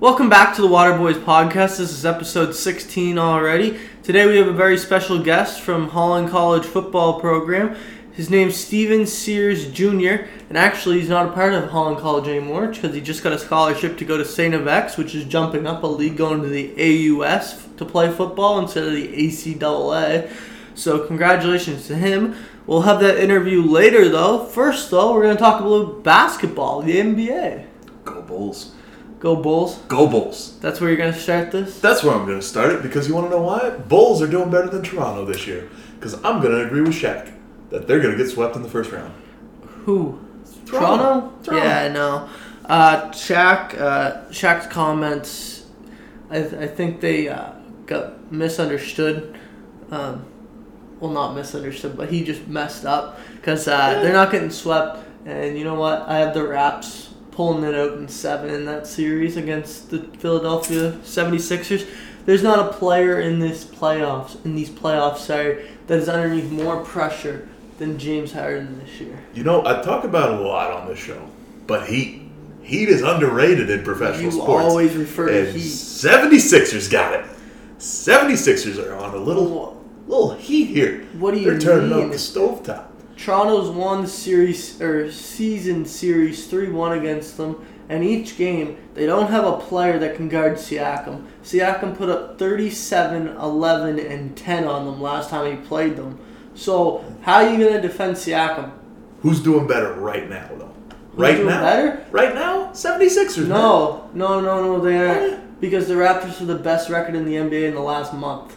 Welcome back to the Waterboyz podcast. This is episode 16 already. Today we have a very special guest from Holland College football program. His name's Stephen Sears Jr. And actually, he's not a part of Holland College anymore because he just got a scholarship to go to St. FX, which is jumping up a league going to the AUS to play football instead of the ACAA. So, congratulations to him. We'll have that interview later, though. First, though, we're going to talk a little basketball, the NBA. Go Bulls. Go Bulls. Go Bulls. That's where you're going to start this? That's where I'm going to start it because you want to know why? Bulls are doing better than Toronto this year. Because I'm going to agree with Shaq that they're going to get swept in the first round. Who? Toronto. Toronto? Toronto. Yeah, I know. Uh, Shaq, uh, Shaq's comments, I, I think they uh, got misunderstood. Um, well, not misunderstood, but he just messed up because uh, they're not getting swept. And you know what? I have the Raps pulling it out in seven in that series against the Philadelphia 76ers. There's not a player in this playoffs, in these playoffs, sorry, that is underneath more pressure than James Harden this year. You know, I talk about it a lot on this show, but Heat. Heat is underrated in professional You sports. always refer to and Heat. 76ers got it. 76ers are on a little little heat here. What do you They're turning mean? up the stovetop. Toronto's won series or season series three one against them, and each game they don't have a player that can guard Siakam. Siakam put up 37, 11, and 10 on them last time he played them. So how are you gonna defend Siakam? Who's doing better right now, though? Who's right now? better? Right now? 76ers. man. No, no, no, no, they aren't. Because the Raptors are the best record in the NBA in the last month.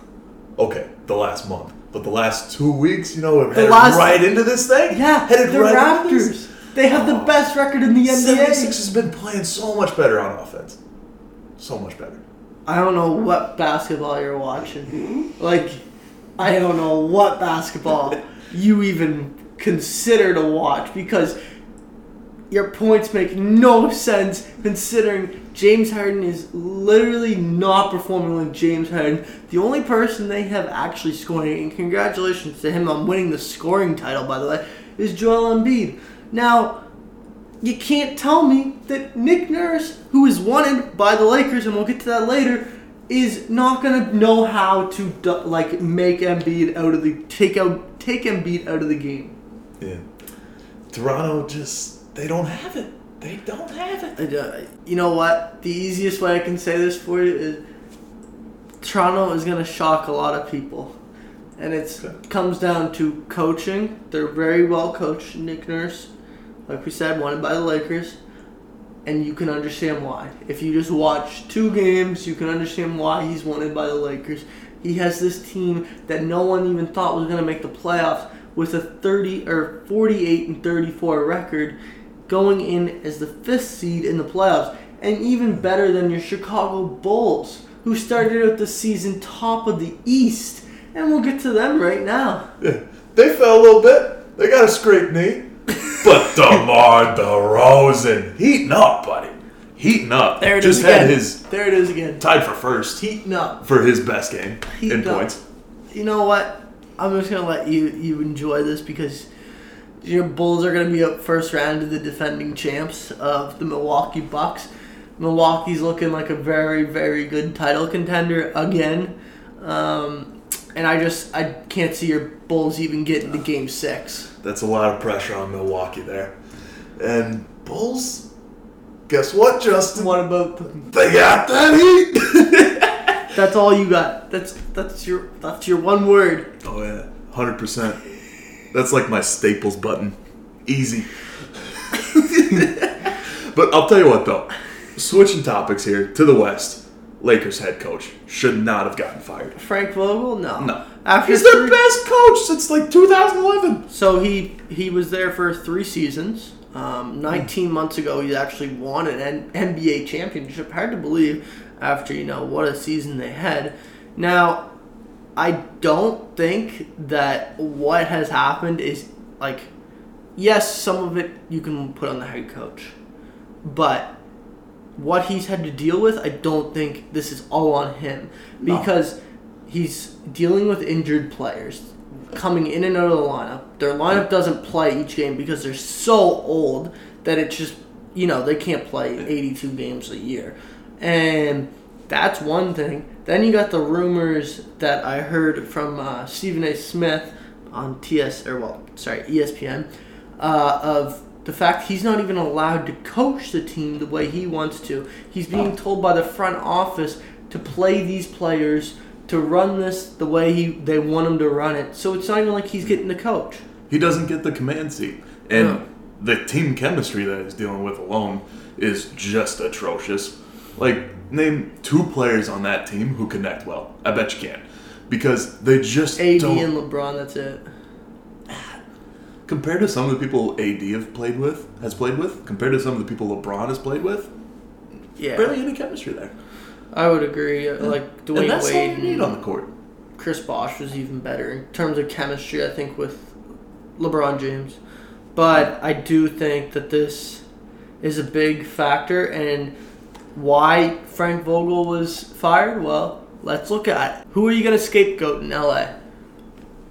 Okay, the last month. But the last two weeks, you know, have The headed last- right into this thing? Yeah, headed the right Raptors. They have the Oh. best record in the NBA. 76 has been playing so much better on offense. So much better. I don't know what basketball you're watching. Like, I don't know what basketball you even consider to watch because your points make no sense considering James Harden is literally not performing like James Harden. The only person they have actually scoring, and congratulations to him on winning the scoring title, by the way, is Joel Embiid. Now, you can't tell me that Nick Nurse, who is wanted by the Lakers, and we'll get to that later, is not gonna know how to like make Embiid out of the take out take Embiid out of the game. Yeah. Toronto just, they don't have it. They don't have it. Uh, you know what? The easiest way I can say this for you is Toronto is gonna shock a lot of people, and it Okay. comes down to coaching. They're very well coached, Nick Nurse, like we said, wanted by the Lakers, and you can understand why. If you just watch two games, you can understand why he's wanted by the Lakers. He has this team that no one even thought was gonna make the playoffs with a 30 or 48 and 34 record going in as the fifth seed in the playoffs, and even better than your Chicago Bulls, who started out the season top of the East. And we'll get to them right now. Yeah. They fell a little bit. They got a scraped knee. But DeMar DeRozan, heating up, buddy. Heating up. There it Just is had his There it is again. tied for first Heating up. for his best game Heating in up. points. You know what? I'm just gonna let you you enjoy this because your Bulls are gonna be up first round to the defending champs of the Milwaukee Bucks. Milwaukee's looking like a very very good title contender again, um, and I just I can't see your Bulls even getting to Game Six. That's a lot of pressure on Milwaukee there. And Bulls, guess what, Justin? What about them? They got that heat. That's all you got. That's that's your that's your one word. oh yeah, hundred percent. That's like my Staples button. Easy. but I'll tell you what though. Switching topics here to the West. Lakers head coach should not have gotten fired. Frank Vogel? No. No. After He's their three- best coach since like 2011. So he he was there for three seasons. Um, 19 months ago, he actually won an N- NBA championship. Hard to believe after you know what a season they had. Now, I don't think that what has happened is like, yes, some of it you can put on the head coach, but what he's had to deal with, I don't think this is all on him No. because he's dealing with injured players coming in and out of the lineup. Their lineup doesn't play each game because they're so old that it's just you know they can't play 82 games a year. And that's one thing. Then you got the rumors that I heard from uh, Stephen A. Smith on TS or well, sorry, ESPN, uh, of the fact he's not even allowed to coach the team the way he wants to. He's being told by the front office to play these players to run this the way he they want him to run it. So it's not even like he's getting the coach. He doesn't get the command seat. And No. the team chemistry that he's dealing with alone is just atrocious. Like, name two players on that team who connect well. I bet you can. Because they just AD don't. and LeBron, that's it. compared to some of the people AD have played with, has played with, compared to some of the people LeBron has played with, Yeah, barely any chemistry there. I would agree. Uh, Like and Dwyane that's all Wade you need and on the court. Chris Bosh was even better in terms of chemistry. I think with LeBron James, but I do think that this is a big factor and why Frank Vogel was fired. Well, let's look at it. who are you going to scapegoat in LA?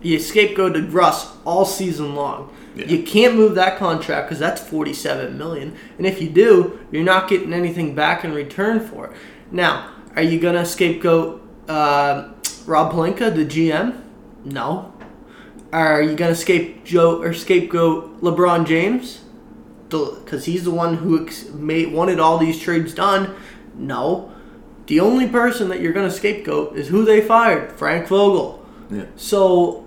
You scapegoated Russ all season long. Yeah. You can't move that contract because that's forty-seven million, and if you do, you're not getting anything back in return for it. Now, are you gonna scapegoat uh, Rob Pelinka, the GM? No. Are you gonna scape Joe or scapegoat LeBron James? Because he's the one who ex- made, wanted all these trades done. No. The only person that you're gonna scapegoat is who they fired, Frank Vogel. Yeah. So,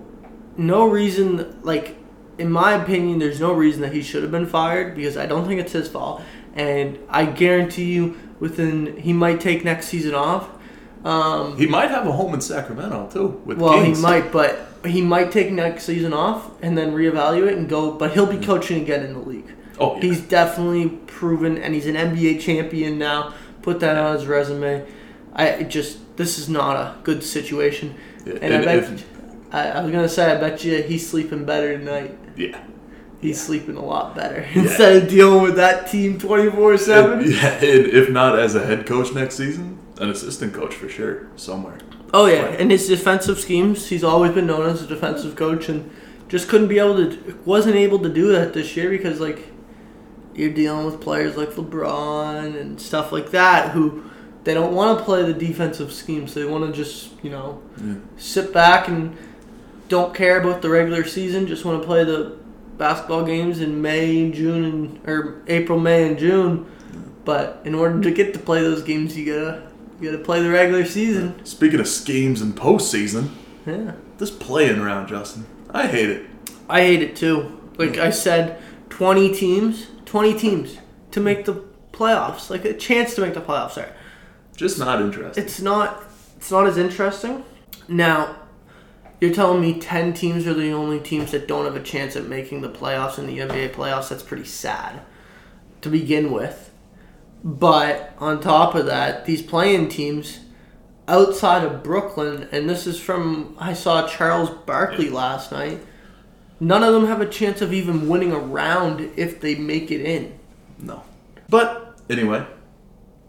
no reason, like, in my opinion, there's no reason that he should have been fired because I don't think it's his fault. And I guarantee you, within, he might take next season off. Um, He might have a home in Sacramento too. With well, Kings. he might, but he might take next season off and then reevaluate and go, but he'll be coaching again in the league. Oh, yeah. He's definitely proven, and he's an NBA champion now. Put that on his resume. I just, this is not a good situation. Yeah, And, and I bet, if- I, I was gonna say, I bet you he's sleeping better tonight. yeah. He's sleeping a lot better instead of dealing with that team twenty four seven. yeah, and if not as a head coach next season, an assistant coach for sure somewhere. Oh yeah, Right. and his defensive schemes, he's always been known as a defensive coach, and just couldn't be able to, wasn't able to do that this year because like you're dealing with players like LeBron and stuff like that who they don't want to play the defensive schemes. They want to just you know Yeah. sit back and don't care about the regular season. Just want to play the basketball games in May, June, and or April, May, and June. But in order to get to play those games, you gotta you gotta play the regular season. Speaking of schemes and postseason, Yeah. this playing around, Justin, I hate it. I hate it too. Like I said, 20 teams, 20 teams to make the playoffs, like a chance to make the playoffs. Sorry, Just not interesting. it's not. It's not as interesting. Now, you're telling me 10 teams are the only teams that don't have a chance at making the playoffs in the NBA playoffs. That's pretty sad to begin with. But on top of that, these playing teams outside of Brooklyn, and this is from I saw Charles Barkley last night. None of them have a chance of even winning a round if they make it in. No. But anyway,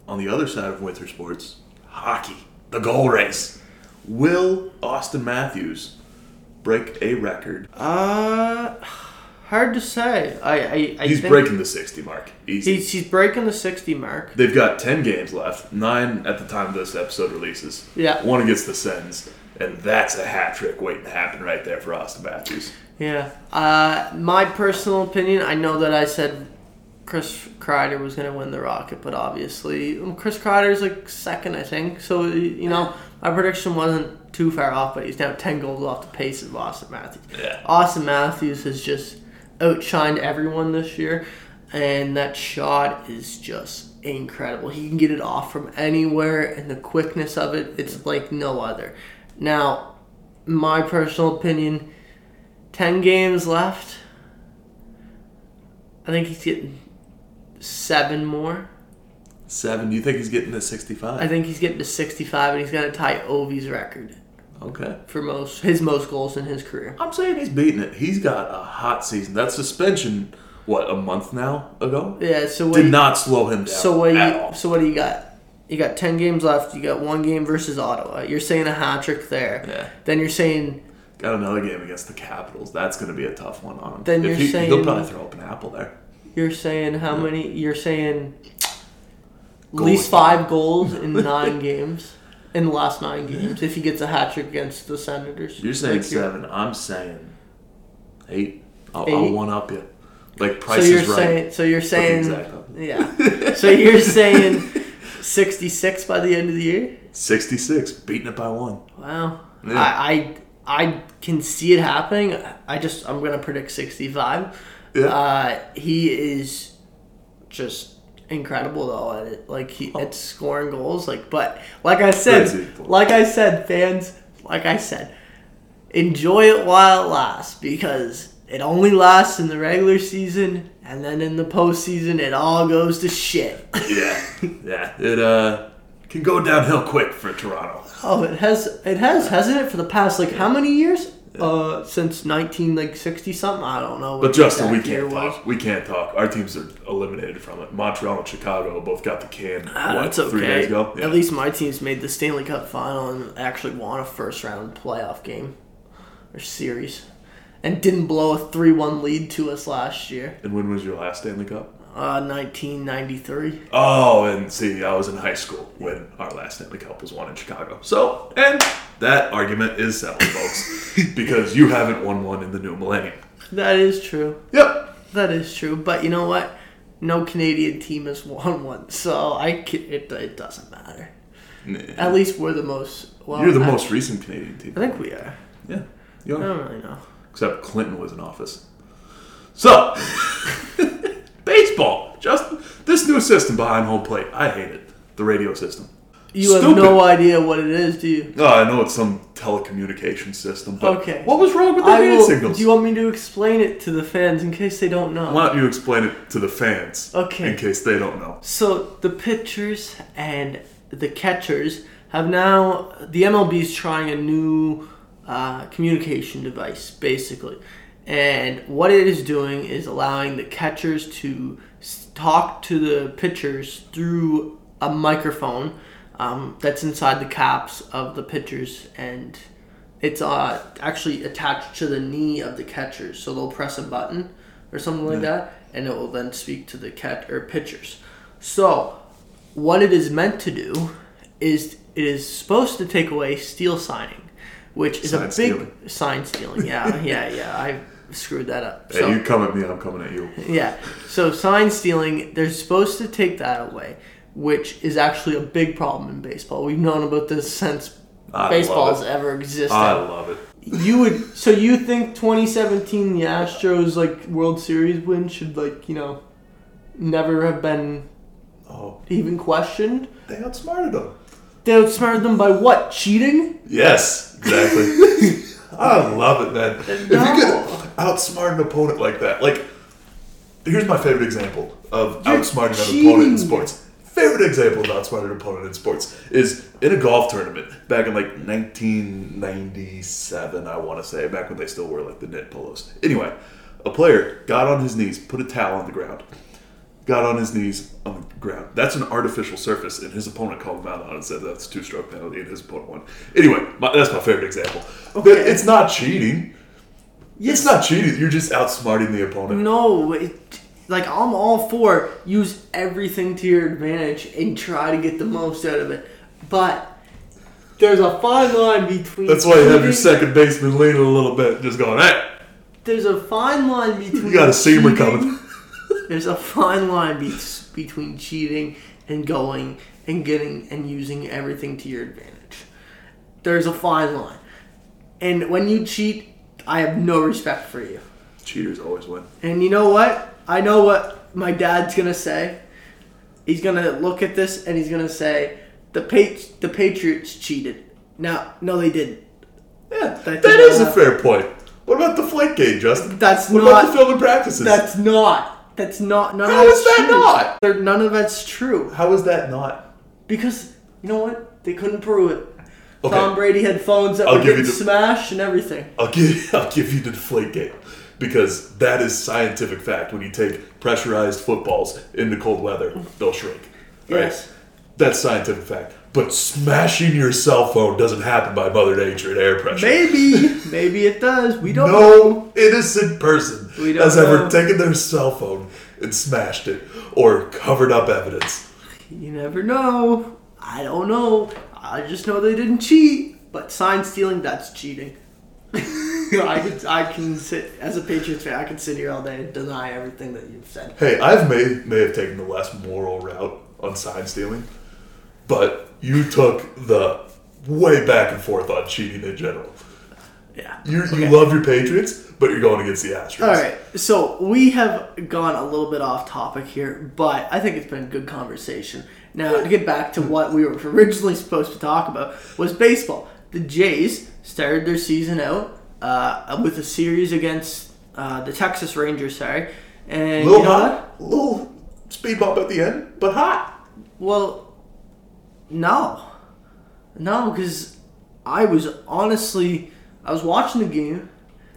on the other side of winter sports, hockey, the goal race. Will Auston Matthews break a record? Uh, hard to say. I I, I He's breaking the 60 mark. Easy. He's he's breaking the sixty mark. They've got 10 games left, nine at the time this episode releases. Yeah. One against the Sens, and that's a hat trick waiting to happen right there for Auston Matthews. Yeah. Uh, my personal opinion. I know that I said Chris Kreider was going to win the Rocket, but obviously um, Chris Kreider's like second, I think. So you know, my prediction wasn't too far off, but he's now ten goals off the pace of Auston Matthews. Yeah. Auston Matthews has just outshined everyone this year, and that shot is just incredible. He can get it off from anywhere, and the quickness of it, it's like no other. Now, my personal opinion, 10 games left. I think he's getting seven more. Seven. You think he's getting to 65? I think he's getting to 65, and he's going to tie Ovi's record okay. for most his most goals in his career. I'm saying he's beating it. He's got a hot season. That suspension, what, a month now ago? Yeah. So what? Did you- not slow him down So what? at You, all. so what do you got? You got ten games left. You got one game versus Ottawa. You're saying a hat trick there. Yeah. Then you're saying Got another game against the Capitals. That's going to be a tough one on him. Then If you're he, saying- he'll probably throw up an apple there. you're saying how many? You're saying at least five goals in nine games. In the last nine games, if he gets a hat trick against the Senators. You're saying Like, seven. I'm saying eight. I'll, Eight? I'll one up you. Like So you're is right. saying so you're saying exactly. yeah. So you're saying sixty six by the end of the year? 66, beating it by one. Wow. Yeah. I, I I can see it happening. I just I'm gonna predict 65. Yeah. Uh, he is just incredible though at it. Like he at scoring goals. Like, but like I said, Crazy. like I said, fans, like I said, enjoy it while it lasts because it only lasts in the regular season, and then in the postseason, it all goes to shit. yeah, yeah. It uh can go downhill quick for Toronto. Oh, it has. It has, hasn't it? For the past like how many years? Uh, since nineteen like sixty something. I don't know. But Justin, we can't was. talk. We can't talk. Our teams are eliminated from it. Montreal and Chicago both got the can. Ah, what, that's Three okay. days ago. Yeah. At least my team's made the Stanley Cup final and actually won a first round playoff game or series, and didn't blow a three one lead to us last year. And when was your last Stanley Cup? Uh, nineteen ninety three. Oh, and see, I was in high school when our last Stanley Cup was won in Chicago. So, and that argument is settled, folks, because you haven't won one in the new millennium. That is true. Yep. That is true. But you know what? No Canadian team has won one, so I ca- it it doesn't matter. At least we're the most. Well, You're the I- most recent Canadian team. I think we are. Yeah. You I don't really know. Except Clinton was in office. So, baseball. Just this new system behind home plate. I hate it. The radio system. You have no idea what it is, do you? Oh, I know it's some telecommunication system, but Okay. what was wrong with the I hand will, signals? do you want me to explain it to the fans in case they don't know? Why don't you explain it to the fans? Okay. In case they don't know. So the pitchers and the catchers have now the MLB is trying a new uh, communication device, basically, and what it is doing is allowing the catchers to talk to the pitchers through a microphone um, that's inside the caps of the pitchers and. It's uh, actually attached to the knee of the catchers, so they'll press a button or something like that, and it will then speak to the cat or pitchers. So, what it is meant to do is it is supposed to take away steal signing, which is Sign a big stealing. sign stealing. Yeah, yeah, yeah. I screwed that up. Hey, you come at me, I'm coming at you. Yeah. So sign stealing, they're supposed to take that away, which is actually a big problem in baseball. We've known about this since I baseball has ever existed. I love it. you would so you think 2017 the Astros like World Series win should like, you know, never have been Oh, even questioned? they outsmarted them. They outsmarted them by what? Cheating? Yes, exactly. I love it, man. If you No. could outsmart an opponent like that, like, here's my favorite example of You're outsmarting an opponent in sports. Favorite example of outsmarting an opponent in sports is in a golf tournament back in like 1997, I want to say, back when they still wore like the knit polos. Anyway, a player got on his knees, put a towel on the ground, got on his knees on the ground. That's an artificial surface, and his opponent called him out on it and said that's a two stroke penalty, and his opponent won. Anyway, my, that's my favorite example. Okay. it's not cheating. It's not cheating. You're just outsmarting the opponent. No, it, like I'm all for use everything to your advantage and try to get the most out of it. But there's a fine line between That's why you have your second baseman leaning a little bit, just going, hey, There's a fine line between you got a seamer coming. There's a fine line be- between cheating and going and getting and using everything to your advantage. There's a fine line. And when you cheat, I have no respect for you. Cheaters always win. And you know what? I know what my dad's gonna say. He's gonna look at this and he's gonna say, "The Pat- the Patriots cheated." Now, no, they didn't. Yeah, That that is a fair point. What about the flight game, Justin? That's what not- about the film and practices? That's not. That's not. None How of is that true. not? There- None of that's true. How is that not? Because you know what? They couldn't prove it. Okay. Tom Brady had phones that I'll were getting the- smashed and everything. I'll give I'll give you the deflate game because that is scientific fact. When you take pressurized footballs into cold weather, they'll shrink. right? Yes. That's scientific fact. But smashing your cell phone doesn't happen by Mother Nature and air pressure. Maybe, maybe it does. We don't know. no innocent person has ever taken their cell phone and smashed it or covered up evidence. You never know. I don't know. I just know they didn't cheat. But sign stealing, that's cheating. I can, I can sit as a Patriots fan. I can sit here all day and deny everything that you've said. Hey, I've may may have taken the less moral route on sign stealing, but you took the way back and forth on cheating in general. Yeah. You Okay. you love your Patriots, but you're going against the Astros. All right, so we have gone a little bit off topic here, but I think it's been a good conversation. Now, to get back to what we were originally supposed to talk about was baseball. The Jays started their season out uh, with a series against uh, the Texas Rangers, sorry, and little you know what? hot, little speed bump at the end, but hot. Well, no, no, because I was honestly I was watching the game.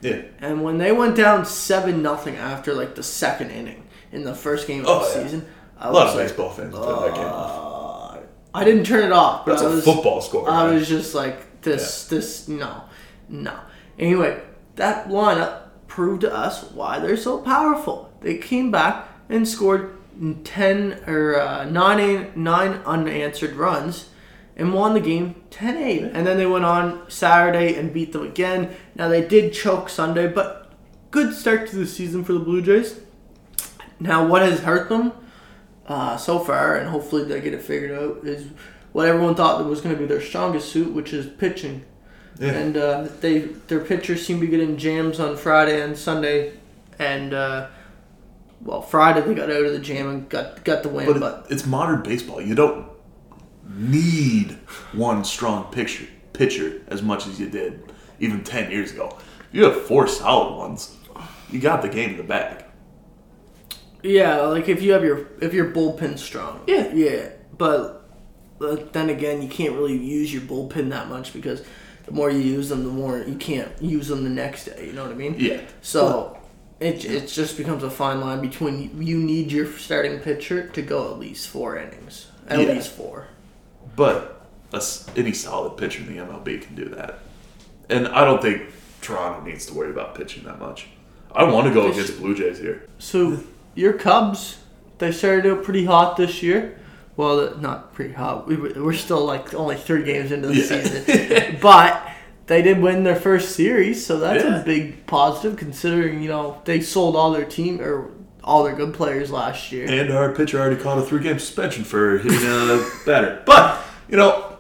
Yeah. And when they went down seven nothing after like the second inning in the first game of Oh, the yeah. season, I A lot of like, baseball fans turn that game off. uh, I didn't turn it off, but I a was, football score. I was just like, this, this, no, no. Anyway, that lineup proved to us why they're so powerful. They came back and scored ten or uh, nine, nine unanswered runs and won the game 10-8. And then they went on Saturday and beat them again. Now they did choke Sunday, but good start to the season for the Blue Jays. Now what has hurt them uh, so far, and hopefully they get it figured out, is what everyone thought was going to be their strongest suit, which is pitching. yeah. And uh, they their pitchers seem to be getting jams on Friday and Sunday, and uh, well, Friday they got out of the jam and got got the win, but, but it's modern baseball. You don't need one strong pitcher pitcher as much as you did even ten years ago. You have four solid ones. You got the game in the bag. Yeah, like if you have your if your bullpen's strong. Yeah. Yeah, but uh, then again, you can't really use your bullpen that much because the more you use them, the more you can't use them the next day. You know what I mean? Yeah. So it it just becomes a fine line between you need your starting pitcher to go at least four innings, at Yeah. least four. But a any solid pitcher in the MLB can do that. And I don't think Toronto needs to worry about pitching that much. I want to go against Blue Jays here. So your Cubs, they started out pretty hot this year. Well, not pretty hot. We were, still like only three games into the Yeah. season, but they did win their first series, so that's Yeah. a big positive considering you know they sold all their team or all their good players last year. And our pitcher already caught a three game suspension for hitting a batter. But, you know,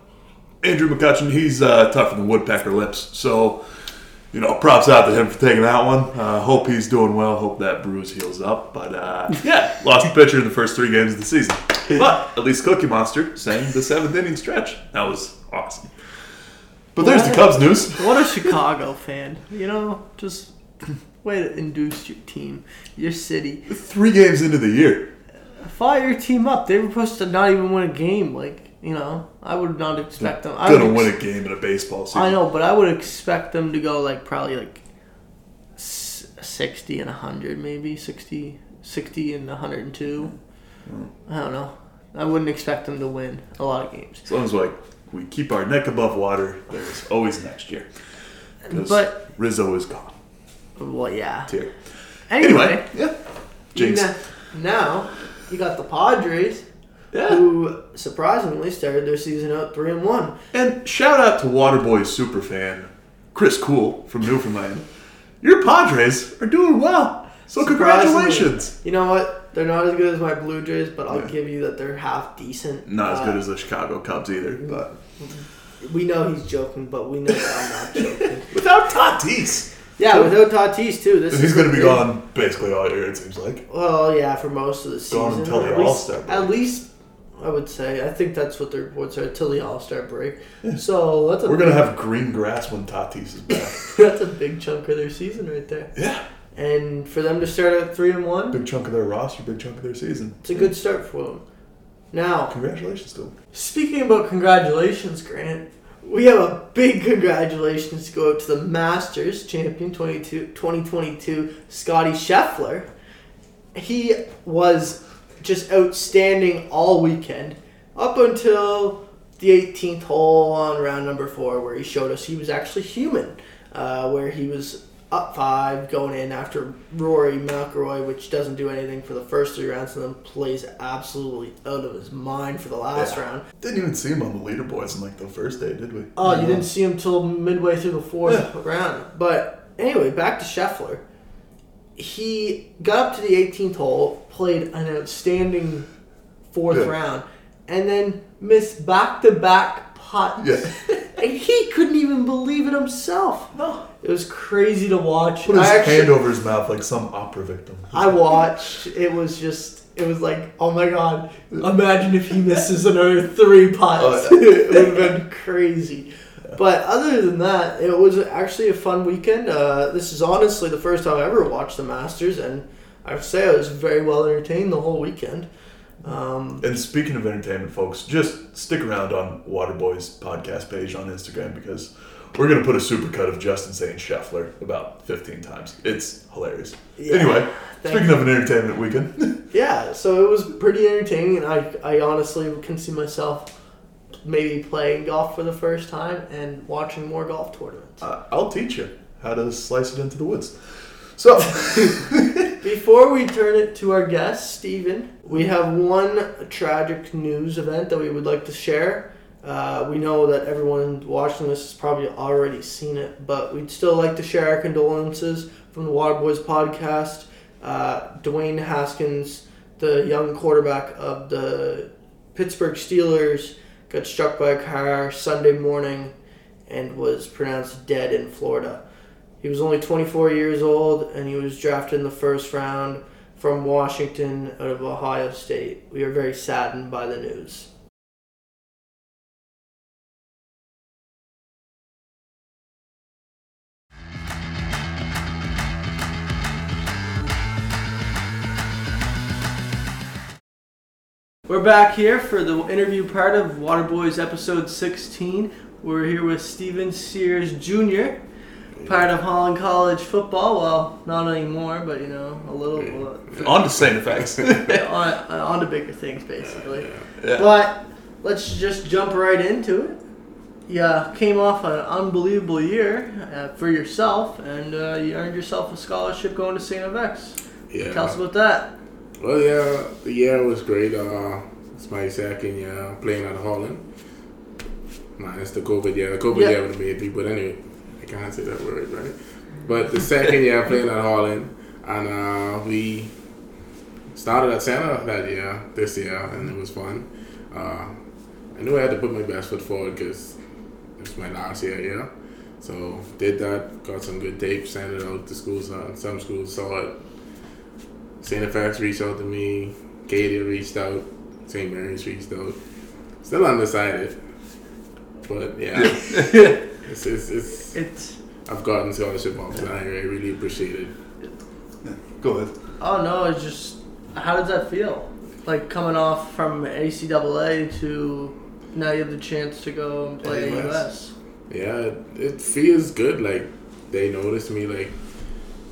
Andrew McCutchen, he's uh, tougher than woodpecker lips. So, you know, props out to him for taking that one. Uh, hope he's doing well. Hope that bruise heals up. But, uh, yeah, lost the pitcher in the first three games of the season. But at least Cookie Monster sang the seventh inning stretch. That was awesome. But there's the Cubs news. What a Chicago fan, you know, just way to induce your team, your city. Three games into the year. Fire your team up. They were supposed to not even win a game. Like you know, I would not expect them. I Gonna win ex- a game in a baseball season. I know, but I would expect them to go like probably like sixty and hundred, maybe 60, 60 and hundred and two. I don't know. I wouldn't expect them to win a lot of games. As long as like we keep our neck above water, there's always next year. But Rizzo is gone. well, yeah. Anyway, Anyway, yeah. Jinx. now you got the Padres, Yeah. who surprisingly started their season out three and one. And shout out to Waterboy superfan Chris Cool from Newfoundland. Your Padres are doing well. So congratulations. You know what? They're not as good as my Blue Jays, but I'll Yeah. give you that they're half decent. Not as Uh, good as the Chicago Cubs either, but We know he's joking, but we know that I'm not joking. without Tatis, Yeah, without Tatis too. This he's going to be gone basically all year. It seems like. Well, yeah, for most of the season. Gone until the All-Star. At least, I would say. I think that's what the reports are until the All Star break. So that's a We're going to have green grass when Tatis is back. that's a big chunk of their season right there. yeah. And for them to start out three and one, Big chunk of their roster, big chunk of their season. it's a good start for them. Now, Congratulations to them. Speaking about congratulations, Grant, we have a big congratulations to go out to the Masters champion 22, 2022, Scotty Scheffler. He was just outstanding all weekend up until the 18th hole on round number four, where he showed us he was actually human, uh, where he was up five going in after Rory McIlroy, which doesn't do anything for the first three rounds, and then plays absolutely out of his mind for the last Yeah. round. Didn't even see him on the leaderboards in like the first day, did we? Oh, you No. didn't see him till midway through the fourth Yeah. round. But anyway, back to Scheffler. He got up to the 18th hole, played an outstanding fourth Yeah. round, and then missed back to back putts. Yeah. and he couldn't even believe it himself. No. It was crazy to watch. Put his I actually- hand over his mouth like some opera victim. I watched. It was just. It was like, oh my god! Imagine if he misses another three putts. Oh, uh, yeah. it would have been crazy. But other than that, it was actually a fun weekend. Uh, this is honestly the first time I ever watched the Masters, and I would say I was very well entertained the whole weekend. Um, And speaking of entertainment, folks, just stick around on Waterboyz podcast page on Instagram because we're gonna put a supercut of Justin saying Scheffler about 15 times. It's hilarious. Yeah. Anyway, speaking of an entertainment weekend, yeah, so it was pretty entertaining, and I, I honestly can see myself maybe playing golf for the first time and watching more golf tournaments. uh, I'll teach you how to slice it into the woods. So, Before we turn it to our guest, Stephen, we have one tragic news event that we would like to share. Uh, we know that everyone watching this has probably already seen it, but we'd still like to share our condolences from the Waterboyz podcast. Uh, Dwayne Haskins, the young quarterback of the Pittsburgh Steelers, got struck by a car Sunday morning and was pronounced dead in Florida. He was only 24 years old and he was drafted in the first round from Washington out of Ohio State. We are very saddened by the news. We're back here for the interview part of Waterboyz episode 16. We're here with Stephen Sears Jr., part of Holland College football. Well, not anymore, but you know, a little. on to Saint FX. on, on to bigger things, basically. Yeah. But let's just jump right into it. Yeah, came off an unbelievable year uh, for yourself, and uh, you earned yourself a scholarship going to St. FX. Yeah. Tell us about that. Well, yeah, the year was great. Uh, it's my second year playing at Holland. Minus the COVID year. The COVID Yeah. year would have made me, but anyway, I can't say that word, right? But the second year playing at Holland, and uh, we started at center that year, this year, and it was fun. Uh, I knew I had to put my best foot forward because it's my last year, yeah. So did that, got some good tape, sent it out to schools. Uh, some schools saw it. St. FX reached out to me. Katie reached out. St. Mary's reached out. Still undecided, but yeah, it's, it's, it's It's I've gotten scholarship offers and I really appreciate it. Go ahead. oh no, it's just how does that feel? Like coming off from ACAA to now you have the chance to go and play AUS. US. Yeah, it, it feels good. Like they notice me. Like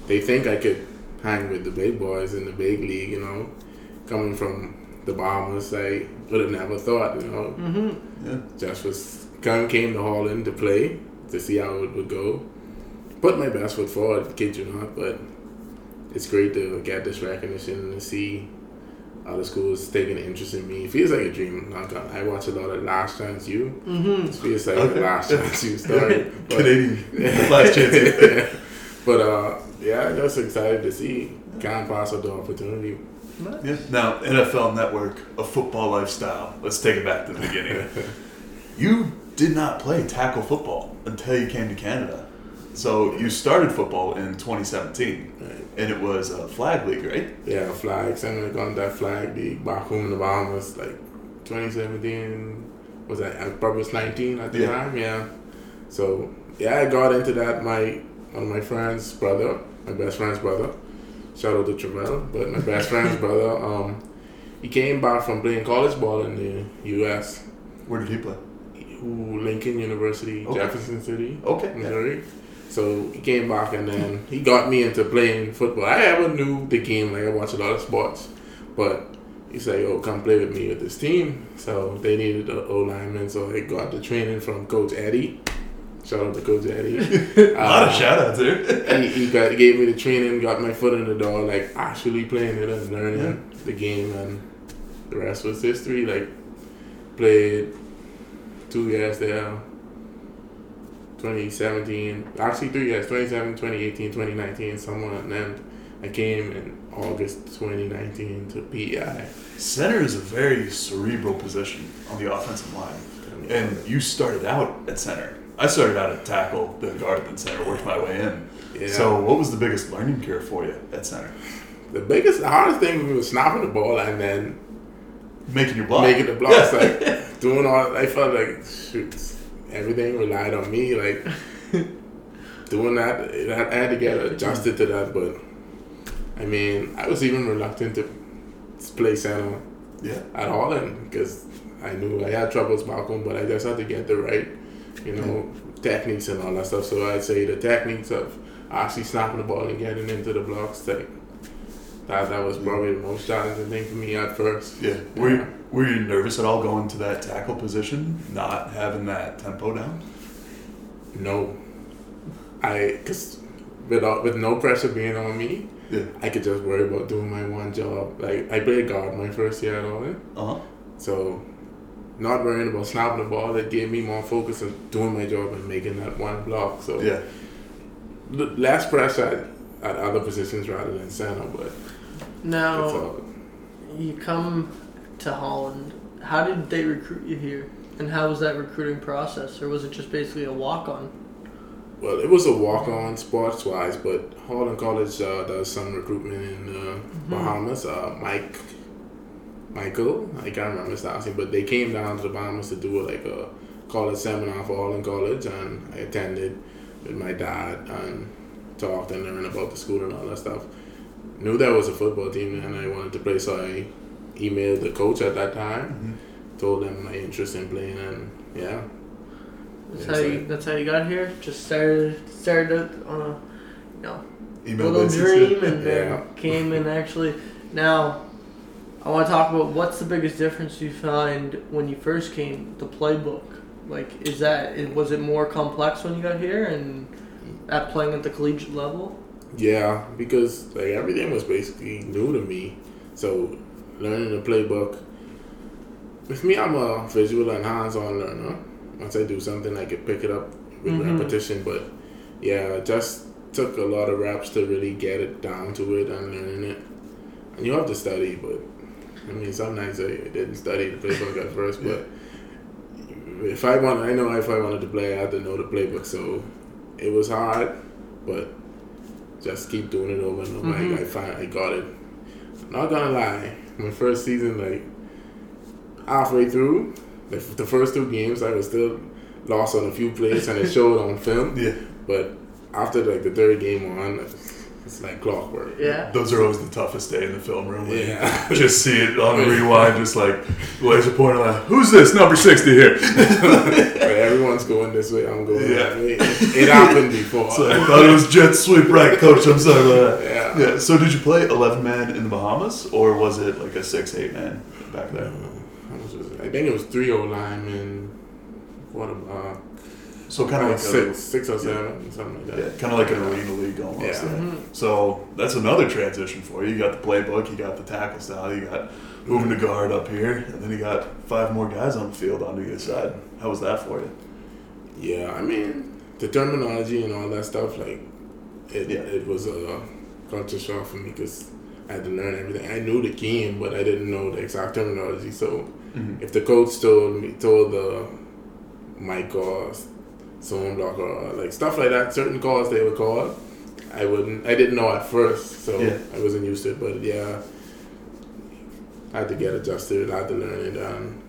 they think I could hang with the big boys in the big league. You know, coming from the Bahamas, I would have never thought. You know, Mm-hmm. Yeah. just was come came to Holland to play to see how it would go. Put my best foot forward, kid you not, but it's great to get this recognition and to see other schools taking an interest in me. It feels like a dream. Not gonna- I watch a lot of Last Chance U. Mm-hmm. It feels like Okay. the Last Chance U story. but- Canadian last chance. but uh, yeah, I just excited to see. Can't pass the opportunity. Yeah. Now, NFL Network, a football lifestyle. Let's take it back to the beginning. you did not play tackle football until you came to Canada. So you started football in 2017, Right. and it was a flag league, right? Yeah, flag. And we got that flag league back home in the Bahamas, like 2017. Was that? I probably was 19 at the Yeah. time. Yeah. So yeah, I got into that. My one of my friends' brother, my best friend's brother. Shout out to Travell, but my best friend's brother. Um, he came back from playing college ball in the U.S. Where did he play? Lincoln University, Okay. Jefferson City, Okay. Yeah. Missouri. So he came back and then he got me into playing football. I ever knew the game, like I watch a lot of sports, but he said, "Yo, come play with me with this team." So they needed an O lineman, so I got the training from Coach Eddie. Shout out to Coach Eddie. A lot Uh, of shout outs there. he, he got gave me the training, got my foot in the door, like actually playing it and learning the game, and the rest was history. Like played two years there, 2017, actually three years, 2017, 2018, 2019, somewhere, and then I came in August 2019 to PEI. Center is a very cerebral position on the offensive line. And you started out at center. I started out at tackle, then guard, then center, worked my way in. Yeah. So, what was the biggest learning curve for you at center? the biggest, the hardest thing was snapping the ball and then Making your block. making the blocks, like doing all. I felt like shoot, everything relied on me. Like doing that, I had to get adjusted to that. But I mean, I was even reluctant to play center yeah. at Holland because I knew I had troubles back home, but I just had to get the right, you know, techniques and all that stuff. So I'd say the techniques of actually snapping the ball and getting into the blocks, like that, that was probably the most challenging thing for me at first. Yeah. Were you, were you nervous at all going to that tackle position, not having that tempo down? No, I because without with no pressure being on me, Yeah. I could just worry about doing my one job. Like I played guard my first year at Holland. Uh huh. So, not worrying about snapping the ball, that gave me more focus on doing my job and making that one block. So, Yeah. l- less pressure at, at other positions rather than center, but Now, you come to Holland. How did they recruit you here? And how was that recruiting process? Or was it just basically a walk on? Well, it was a walk on sports wise, but Holland College uh, does some recruitment in uh, Bahamas. Uh, Mike, Michael, I can't remember his last name, but they came down to the Bahamas to do like a college seminar for Holland College, and I attended with my dad and talked and learned about the school and all that stuff. Knew there was a football team and I wanted to play, so I emailed the coach at that time, mm-hmm. told him my interest in playing, and yeah, That's how I- you. That's how you got here. Just started started on a, you know, Email little basis, dream, yeah. and then came and actually. Now, I want to talk about what's the biggest difference you find when you first came. The playbook, like, is that it, was it more complex when you got here and at playing at the collegiate level? Yeah, because like everything was basically new to me. So learning the playbook. With me, I'm a visual and hands-on learner. Once I do something, I can pick it up with Mhm. repetition. But yeah, it just took a lot of reps to really get it down to it and learning it. And you have to study, but I mean, some nights I didn't study the playbook at first. But if I want, I know if I wanted to play, I had to know the playbook. So it was hard, but just keep doing it over and over. Mhm. I, I find I got it. Not gonna lie, my first season, like halfway through, the, the first two games, I was still lost on a few plays, and it showed on film. Yeah. But after like the third game on, it's like clockwork. Yeah. Those are always the toughest day in the film room. Yeah. just see it on the rewind, just like laser pointer like, who's this number 60 here? But everyone's going this way. I'm going Yeah. that way. It, it happened before. So I thought it was jet sweep right, coach. I'm sorry about that. yeah. Yeah. So did you play 11 man in the Bahamas, or was it like a six eight man back then? How much was it? I think it was three O linemen. What about So kind of like like six, a, six or oh seven, something like yeah, that. kind of like an arena league almost. Yeah. yeah. Mhm. So that's another transition for you. You got the playbook, you got the tackle style, you got moving the guard up here, and then you got five more guys on the field on either side. How was that for you? Yeah, I mean the terminology and all that stuff. Like it, Yeah. it was a culture shock for me because I had to learn everything. I knew the game, but I didn't know the exact terminology. So mm-hmm. if the coach told me, told uh, the mic or zone block or like stuff like that, certain calls they would call, I wouldn't. I didn't know at first, so Yeah. I wasn't used to it. But yeah, I had to get adjusted. I had to learn it and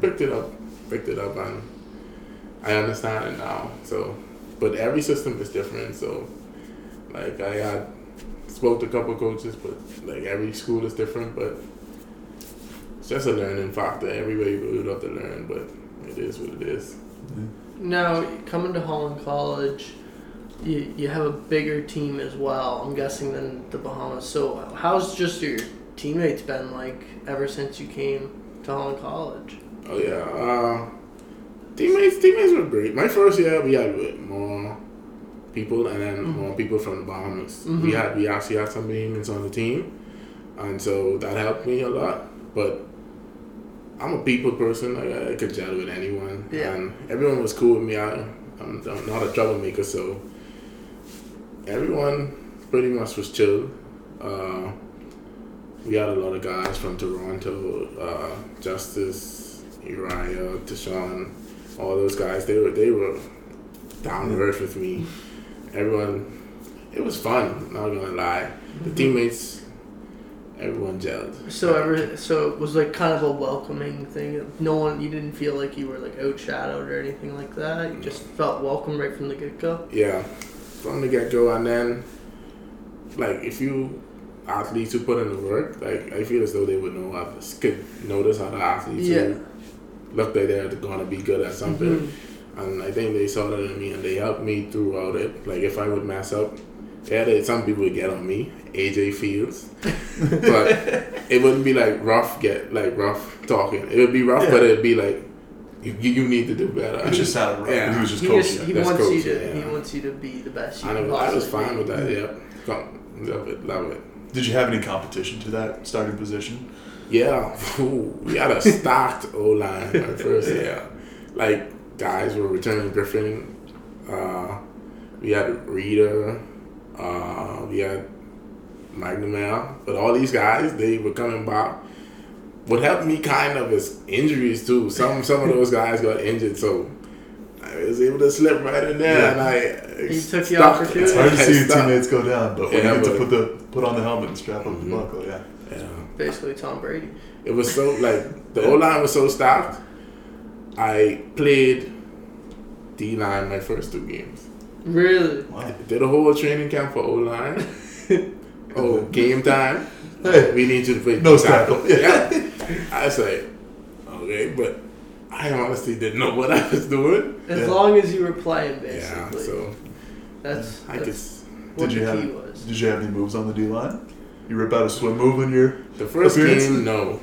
picked it up, picked it up, and I understand it now. So, but every system is different. So, like I had spoke to a couple coaches, but like every school is different. But it's just a learning factor. Everywhere you go, you have to learn. But it is what it is. Now, coming to Holland College, you, you have a bigger team as well, I'm guessing, than the Bahamas. So, how's just your teammates been like ever since you came to Holland College? Oh yeah. Uh, teammates teammates were great. My first year we had more people and then more people from the Bahamas. We had we actually had some Bahamians on the team, and so that helped me a lot. But I'm a people person. I, I could gel with anyone, Yeah. and everyone was cool with me. I, I'm, I'm not a troublemaker, so everyone pretty much was chill. Uh, we had a lot of guys from Toronto, uh, Justice, Uriah, Deshaun, all those guys. They were they were down to earth with me. Everyone, it was fun. Not gonna lie, the teammates, everyone gelled. So ever so it was like kind of a welcoming thing. No one you didn't feel like you were like outshadowed or anything like that. You just felt welcome right from the get go. Yeah, from the get go, and then like if you athletes who put in the work, like I feel as though they would know how could notice how the athletes Yeah. who look like they're to be good at something, mm-hmm. and I think they saw that in me and they helped me throughout it. Like if I would mess up, yeah, they, some people would get on me, AJ Fields, but it wouldn't be like rough get like rough talking. It would be rough, Yeah. but it'd be like. You, you need to do better. It just sounded right. Yeah. He was just He coaching. just he That's wants you coaching, to he wants you to be the best you I, know, I was fine with that. Yep. Come, love it. Love it. Did you have any competition to that starting position? Yeah. Ooh, we had a stacked O line my first year. Like guys were returning Griffin. Uh, we had Reader. Uh, we had McNamara. But all these guys, they were coming by. What helped me kind of is injuries too. Some some of those guys got injured, so I was able to slip right in there, Yeah. and I You took the stuck. opportunity. It's hard to I see your teammates go down, but when Yeah, you get to put the put on the helmet and strap up Mhm. the buckle, yeah. Yeah. Basically Tom Brady. It was so like the O line was so stacked. I played D line my first two games. Really? Wow. Did a whole training camp for O line. oh, game time. Hey. We need you to play No D tackle. tackle. Yeah. I was like, okay, but I honestly didn't know what I was doing. As Yeah. long as you were playing basically. Yeah, so that's, I could. that's what Did you the have key was. Did you have any moves on the D line? You rip out a swim move in your The first Appearance? game, no.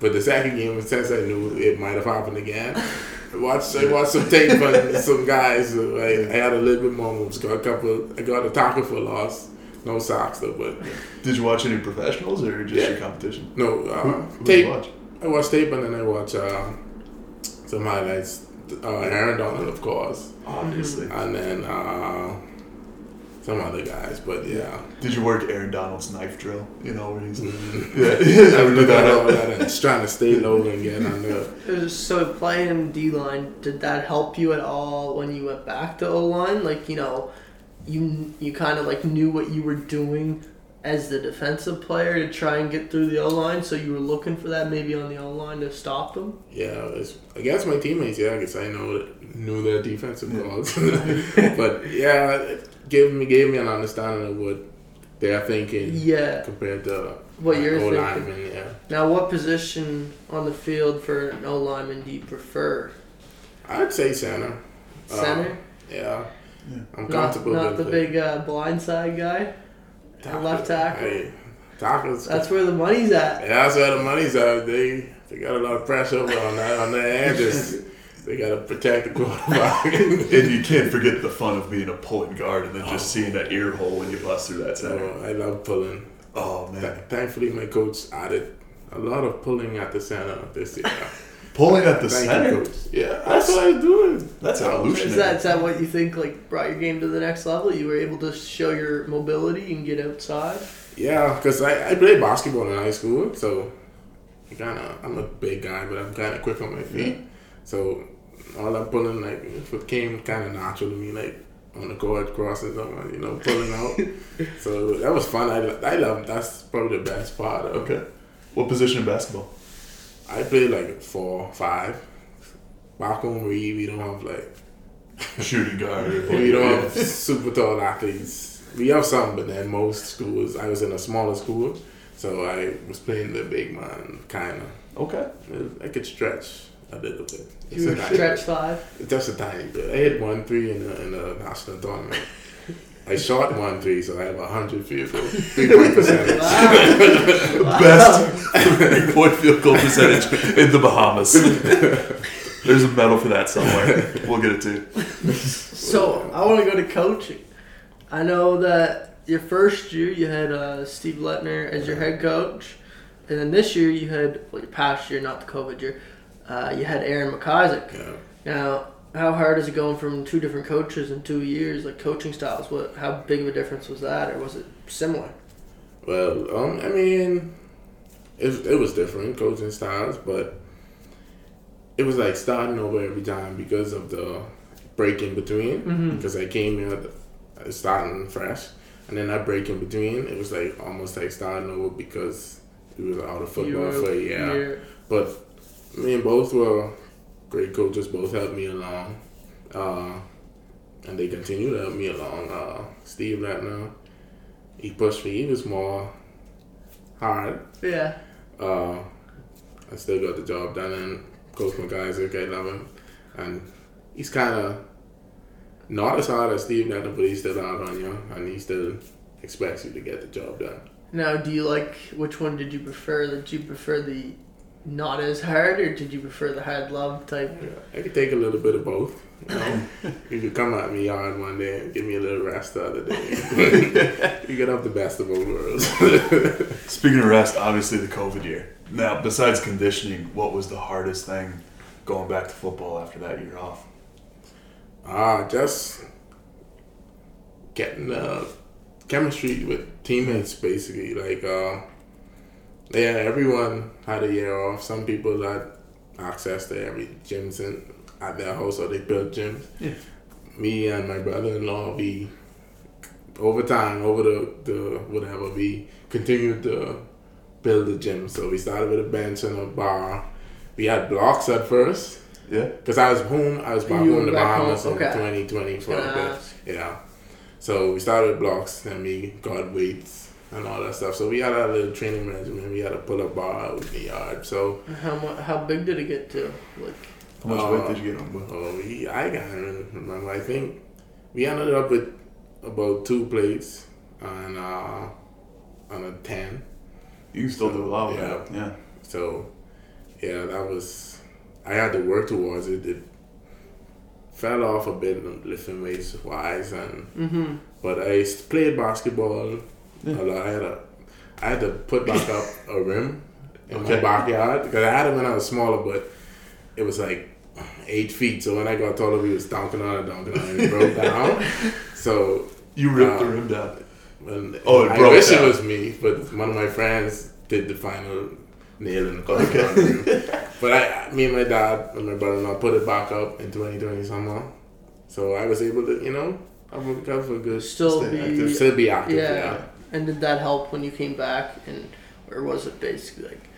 But the second game, since I knew it might have happened again, I watched I watched some tape on some guys. uh, I, had a little bit more moves. Got a couple. I got a tackle for loss. No socks though, but Did you watch any professionals or just Yeah. your competition? no uh, who did tape. you watch? I watched tape and then I watch uh, some highlights. Uh, Aaron Donald, of course, Obviously. and then uh, some other guys. But yeah, Did you work Aaron Donald's knife drill? You know where he's Mhm. yeah. I Ever do look at all that? that and just trying to stay low and get under. It was- So playing D line, did that help you at all when you went back to O line? Like you know, you you kind of like knew what you were doing as the defensive player to try and get through the O line. So you were looking for that maybe on the O line to stop them. Yeah, it's against my teammates. Yeah, I guess I know knew their defensive Yeah. but yeah, it gave me gave me an understanding of what they're thinking Yeah. compared to What you're O thinking. Yeah, Now, what position on the field for an O lineman do you prefer? I'd say center. Uh, Center, yeah, Yeah. I'm not comfortable not the with it. big uh, blindside guy. Tackle. left tackle. Hey, tackles. That's where the money's at. Yeah, that's where the money's at. They they got a lot of pressure on that on their edges. they got to protect the quarterback. And you can't forget the fun of being a pulling guard and then just oh. seeing that ear hole when you bust through that center. so oh, I love pulling. Oh Th- man, Thankfully, my coach added a lot of pulling at the center of this year. pulling at the Thank center. you. Yeah, that's what I was doing. That's Yeah, oh, evolutionary. Is that, is that what you think like brought your game to the next level? You were able to show your mobility and get outside. Yeah, because I, I played basketball in high school, so kind of I'm a big guy, but I'm kind of quick on my feet. So all that pulling like it came kind of natural to me, like on the court crossing someone, uh, you know, pulling out. so that was fun. I I love that's probably the best part. Of, Okay. What position in basketball? I played like four, five. Malcolm home, we we don't have like Shooting guard. or- we don't have super tall athletes. We have some, but then most schools. I was in a smaller school, so I was playing the big man, kind of. Okay. I could stretch a little bit. It's You a were tiny- stretch five. Just a tiny bit. I hit one three in the, in the national tournament. I shot one three, so I have a hundred field goal, three point percentage. Wow. Best three point field goal percentage in the Bahamas. There's a medal for that somewhere. we'll get it too. So I want to go to coaching. I know that your first year you had uh, Steve Letner as your head coach, and then this year you had well your past year, not the COVID year, uh, you had Aaron McIsaac. Yeah. Now, how hard is it going from two different coaches in two years, like coaching styles? What, how big of a difference was that, or was it similar? Well, um, I mean, it, it was different coaching styles, but it was like starting over every time because of the break in between. Mhm. Because I came here uh, starting fresh, and then that break in between, it was like almost like starting over because we was out of football You were- for a year. But me and both were great coaches. Both helped me along, uh, and they continue to help me along. Uh, Steve Letner, he pushed me. Was more hard. Yeah. Uh, I still got the job done, and Coach McIsaac, I love him, and he's kind of not as hard as Steve Letner, but he's still hard on you, and he still expects you to get the job done. Now, do you like which one did you prefer? Did you prefer the not as hard, or did you prefer the hard love type? I could take a little bit of both. You know, you could come at me hard one day and give me a little rest the other day. you could have the best of both worlds. Speaking of rest, obviously the COVID year. Now, besides conditioning, what was the hardest thing going back to football after that year off? Ah, just getting the chemistry with teammates, basically. Like, uh, yeah, everyone had a year off. Some people had access to every gyms in, at their house, or they built gyms. Yeah. Me and my brother-in-law, we over time, over the, the whatever, we continued to build the gym. So we started with a bench and a bar. We had blocks at first. Yeah. Because I was home, I was back You home in the home, Bahamas in okay. 2020 for a bit. Yeah. So we started with blocks and we got weights and all that stuff. So we had a little training regimen. We had a pull up bar out in the yard. So How mu- how big did it get to? Like, How much Uh, weight did you get on? Will? oh, we, I can't even remember. I think we ended up with about two plates and uh, on a 10. You can still do a lot with Yeah. that. Yeah. So, yeah, that was. I had to work towards it. It fell off a bit lifting weights wise, and mm-hmm. but I s- played basketball Yeah. a. I had a, I had to put back up a rim in Okay. my backyard because I had it when I was smaller, but it was like eight feet. So when I got taller, we was dunking on it, dunking on it, and it broke down. So You ripped the Uh, rim down. when, Oh, it I broke wish down. it was me, but one of my friends did the final nail in the coffin. Okay. but I, me and my dad and my brother-in-law put it back up in 2020 somehow. So I was able to, you know, have a, have a good, Still Stay be active. still be active. yeah. Yeah. And did that help when you came back, and or was it basically like,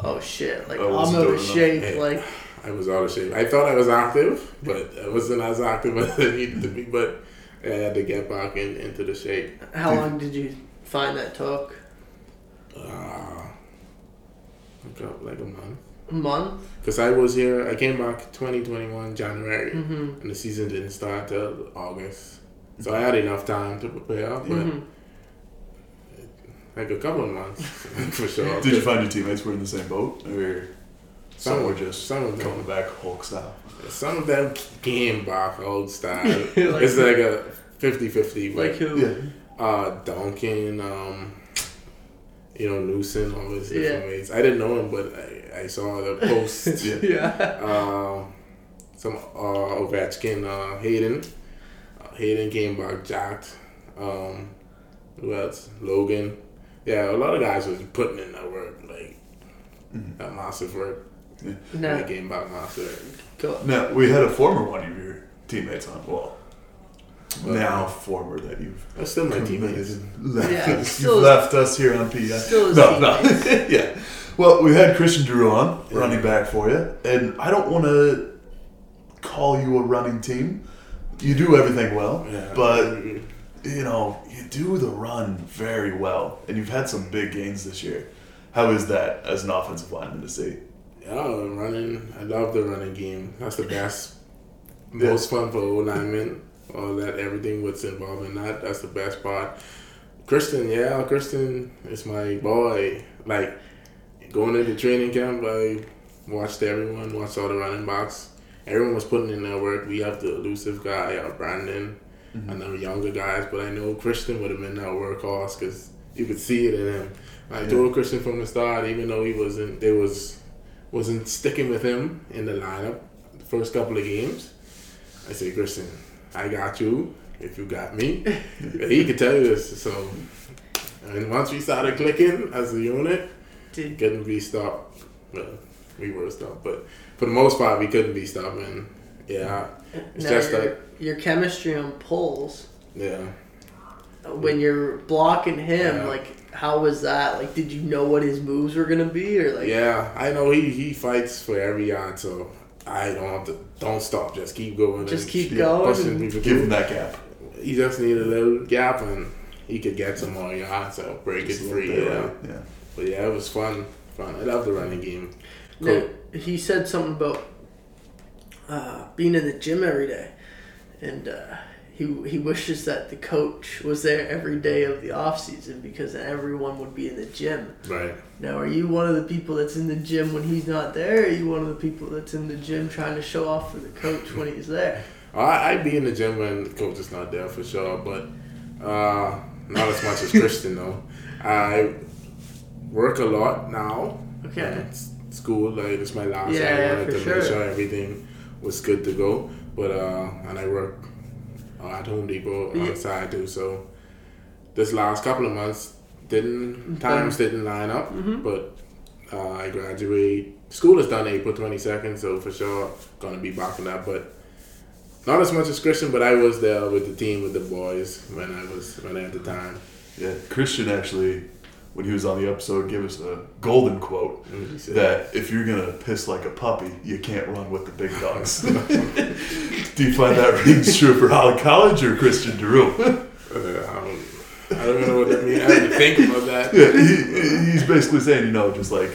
oh shit, like I I'm out of shape, Hey. like I was out of shape. I thought I was active, but I wasn't as active as I needed to be. But I had to get back in, into the shape. how long did you find that took? Uh, like a- like a month. A month. Because I was here, I came back 2021 January, Mm-hmm. and the season didn't start till August. So I had enough time to prepare, but Mm-hmm. Like a couple of months for sure. Did you find your teammates were in the same boat, or some Some were just some of them. coming back Hulk style? Some of them came back old style. Like it's who? like a 50-50. Like Like who? uh, Duncan, um, you know, Newsom, all those different Yeah. ways. I didn't know him, but I, I saw the post. Yeah. Yeah. uh, some uh, Ovechkin, uh, Hayden. Uh, Hayden came back jacked. Um, who else? Logan. Yeah, a lot of guys was putting in that work, like Mhm. that massive work. No. They came back massive. Go. Now we had a former one of your teammates on. Well, But- now former that you've That's still my committed teammates. and left Yeah, us. still- You've left us here on PI. Still his no, no, yeah. Well, we had Christian Drew on Yeah. running back for you, and I don't want to call you a running team. You do everything well, Yeah. but you know you do the run very well, and you've had some big gains this year. How is that as an offensive lineman to see? Yeah, running. I love the running game. That's the best, most fun for old lineman. All that, everything what's involved in that. That's the best part. Christian, yeah, Christian is my boy. Like going into training camp, I watched everyone, watched all the running backs, everyone was putting in their work. We have the elusive guy, uh, Brandon, and then younger guys. But I know Christian would have been that workhorse because you could see it in him. I Yeah. told Christian from the start, even though he wasn't, there was wasn't sticking with him in the lineup the first couple of games. I said, Christian, I got you if you got me. he could tell you this. So, and once we started clicking as a unit, couldn't be stopped. Well, we were stopped, but for the most part, we couldn't be stopped. And yeah, it's now just your, like your chemistry on pulls yeah. when you're blocking him. Yeah. Like, how was that? Like, did you know what his moves were gonna be, or like? Yeah, I know he, he fights for every yard, so I don't have to. Don't stop. Just keep going. Just and keep keep going and- Give him that gap. He just need a little gap, and he could get some more yards. So break Just it free. Yeah, right? Yeah. but yeah, it was fun. Fun. I love the running game. Now, he said something about uh, being in the gym every day, and uh, he he wishes that the coach was there every day of the off season because everyone would be in the gym. Right. Now, are you one of the people that's in the gym when he's not there? Or are you one of the people that's in the gym trying to show off for the coach when he's there? I I be in the gym when the coach is not there for sure, but uh, not as much as Christian though. I work a lot now. Okay. School like it's my last. Yeah, I yeah, wanted for to sure. make sure everything was good to go. But uh, and I work uh, at Home Depot on Yeah. the too. So this last couple of months didn't Okay. times didn't line up, Mhm. but uh, I graduate. School is done April twenty second, so for sure gonna be back on that. But not as much as Christian, but I was there with the team with the boys when I was when I had the time. Yeah. Christian actually, when he was on the episode, gave us a golden quote And he said, that if you're gonna piss like a puppy, you can't run with the big dogs. Do you find that rings true for Holland College or Christian Drew? uh, I don't, know what that means. I had to think about that. yeah, he, he's basically saying, you know, just like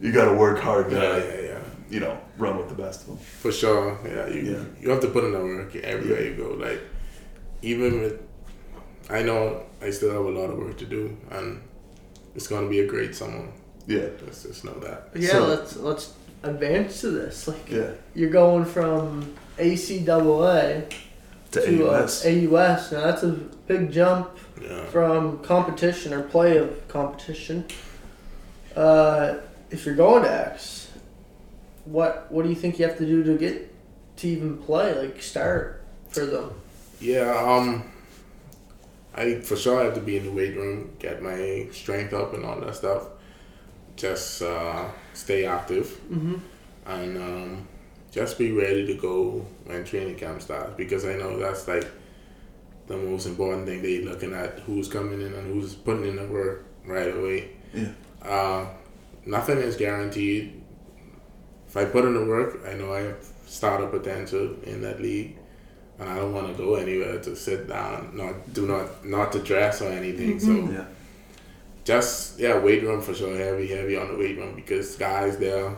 you got to work hard to, Yeah, yeah, yeah. you know, run with the best of them. For sure. Yeah, you Yeah. you have to put in the work everywhere you go. Like even with I know I still have a lot of work to do and it's gonna be a great summer. Yeah, Let's just know that. Yeah, So- let's let's advance to this. Like, yeah. you're going from ACAA To, to AUS. Uh, AUS. Now that's a big jump Yeah. from competition or play of competition. Uh, if you're going to X, what what do you think you have to do to get to even play? Like start for them. Yeah, um I for sure have to be in the weight room, get my strength up and all that stuff. Just uh, stay active Mm-hmm. and um, just be ready to go when training camp starts because I know that's like the most important thing They're looking at who's coming in and who's putting in the work right away. Yeah. Uh, nothing is guaranteed. If I put in the work, I know I have starter potential in that league, and I don't want to go anywhere to sit down, not do not not to dress or anything. So mm-hmm. Yeah. just yeah, weight room for sure. Heavy, heavy on the weight room because guys there,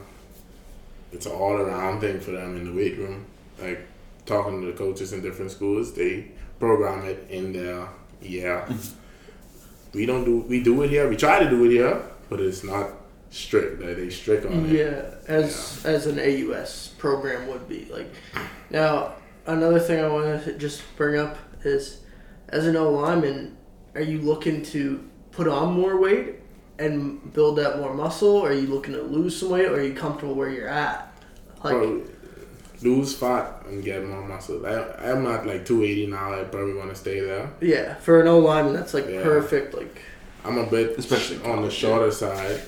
it's an all around thing for them in the weight room. Like talking to the coaches in different schools, they program it in their yeah. Mm-hmm. we don't do we do it here. We try to do it here, but it's not strict. Like they strict on it. Yeah, as as an AUS program would be like. Now, another thing I want to just bring up is, as an O lineman, are you looking to put on more weight and build up more muscle? Or are you looking to lose some weight, or are you comfortable where you're at? Like, Probably lose fat and get more muscle. I, I'm not like 280 now. I probably want to stay there. yeah, for an O lineman, that's like Yeah. perfect. Like, I'm a bit Especially on the college, shorter side.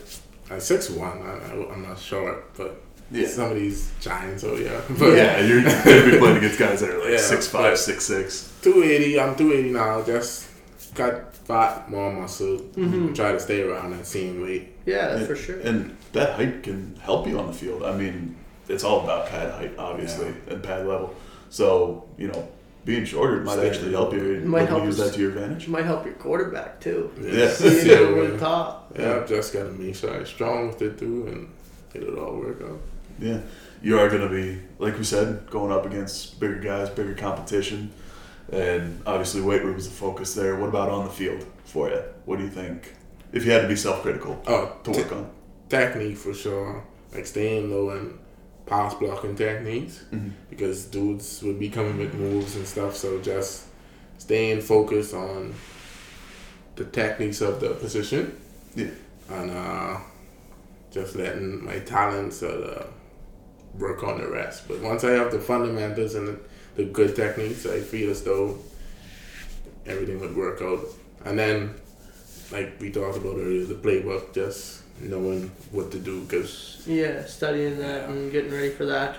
I'm six one. I, I, I'm not short, but Yeah. some of these giants. Oh yeah, but yeah, you're going to be playing against guys that are like Yeah, six five, six six. 280. I'm 280 now. Just got fat, more muscle. Mhm. Try to stay around that same weight. yeah, for sure. And that height can help you on the field. I mean, it's all about pad height, obviously, and pad level. So, you know, being shorter might Stay actually help you. It might Maybe help use that to your advantage. Which might help your quarterback too. Yeah. Seeing Yeah, it over the man. top. Yeah, I've just got to make sure I'm strong with it too, and it'll all work out. Yeah, you are going to be, like we said, going up against bigger guys, bigger competition, and obviously weight room is a focus there. What about on the field for you? What do you think? If you had to be self-critical Oh, to work on, technique for sure. Like staying low and pass blocking techniques Mhm. because dudes would be coming with moves and stuff. So just staying focused on the techniques of the position. Yeah. And uh, just letting my talents uh, work on the rest. But once I have the fundamentals and the, the good techniques, I feel as though everything would work out. And then, like we talked about earlier, the playbook, just knowing what to do because Yeah, studying that and getting ready for that.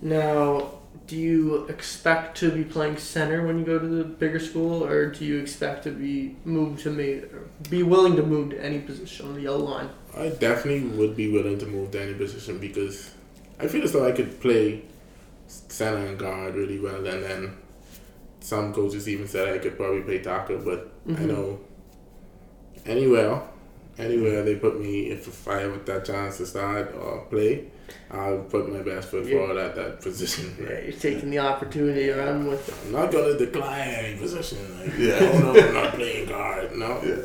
Now, do you expect to be playing center when you go to the bigger school, or do you expect to be moved to me, be willing to move to any position on the O line? I definitely would be willing to move to any position because I feel as though I could play center and guard really well, and then some coaches even said I could probably play tackle, but I Mhm. know anywhere, anywhere they put me, if, if I have that chance to start or play, I'll put my best foot Yeah. forward at that position. Yeah, you're taking the opportunity to run with it. I'm not gonna decline any position. Like, Yeah. oh no, I'm not playing guard. No, Yeah.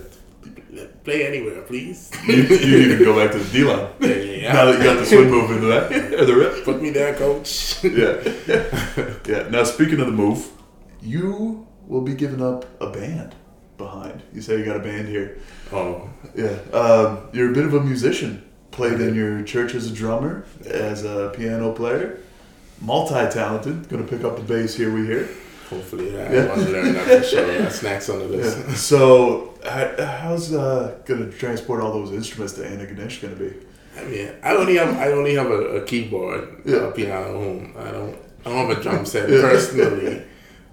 Play anywhere, please. You, you to go back to the D line. Yeah, yeah, yeah. Now that you got the swim move into that, or the rip. Put me there, coach. Yeah, yeah. Now speaking of the move, you will be giving up a band behind. You say you got a band here. Oh, Yeah, um, you're a bit of a musician. Played in your church as a drummer, as a piano player, multi-talented. Going to pick up the bass here. We hear. Hopefully, yeah, Yeah. I want to learn that for sure. That's next on the Yeah. list. So, how's uh, going to transport all those instruments to Antigonish going to be? I mean, I only have I only have a, a keyboard, Yeah. a piano at home. I don't I don't have a drum set personally.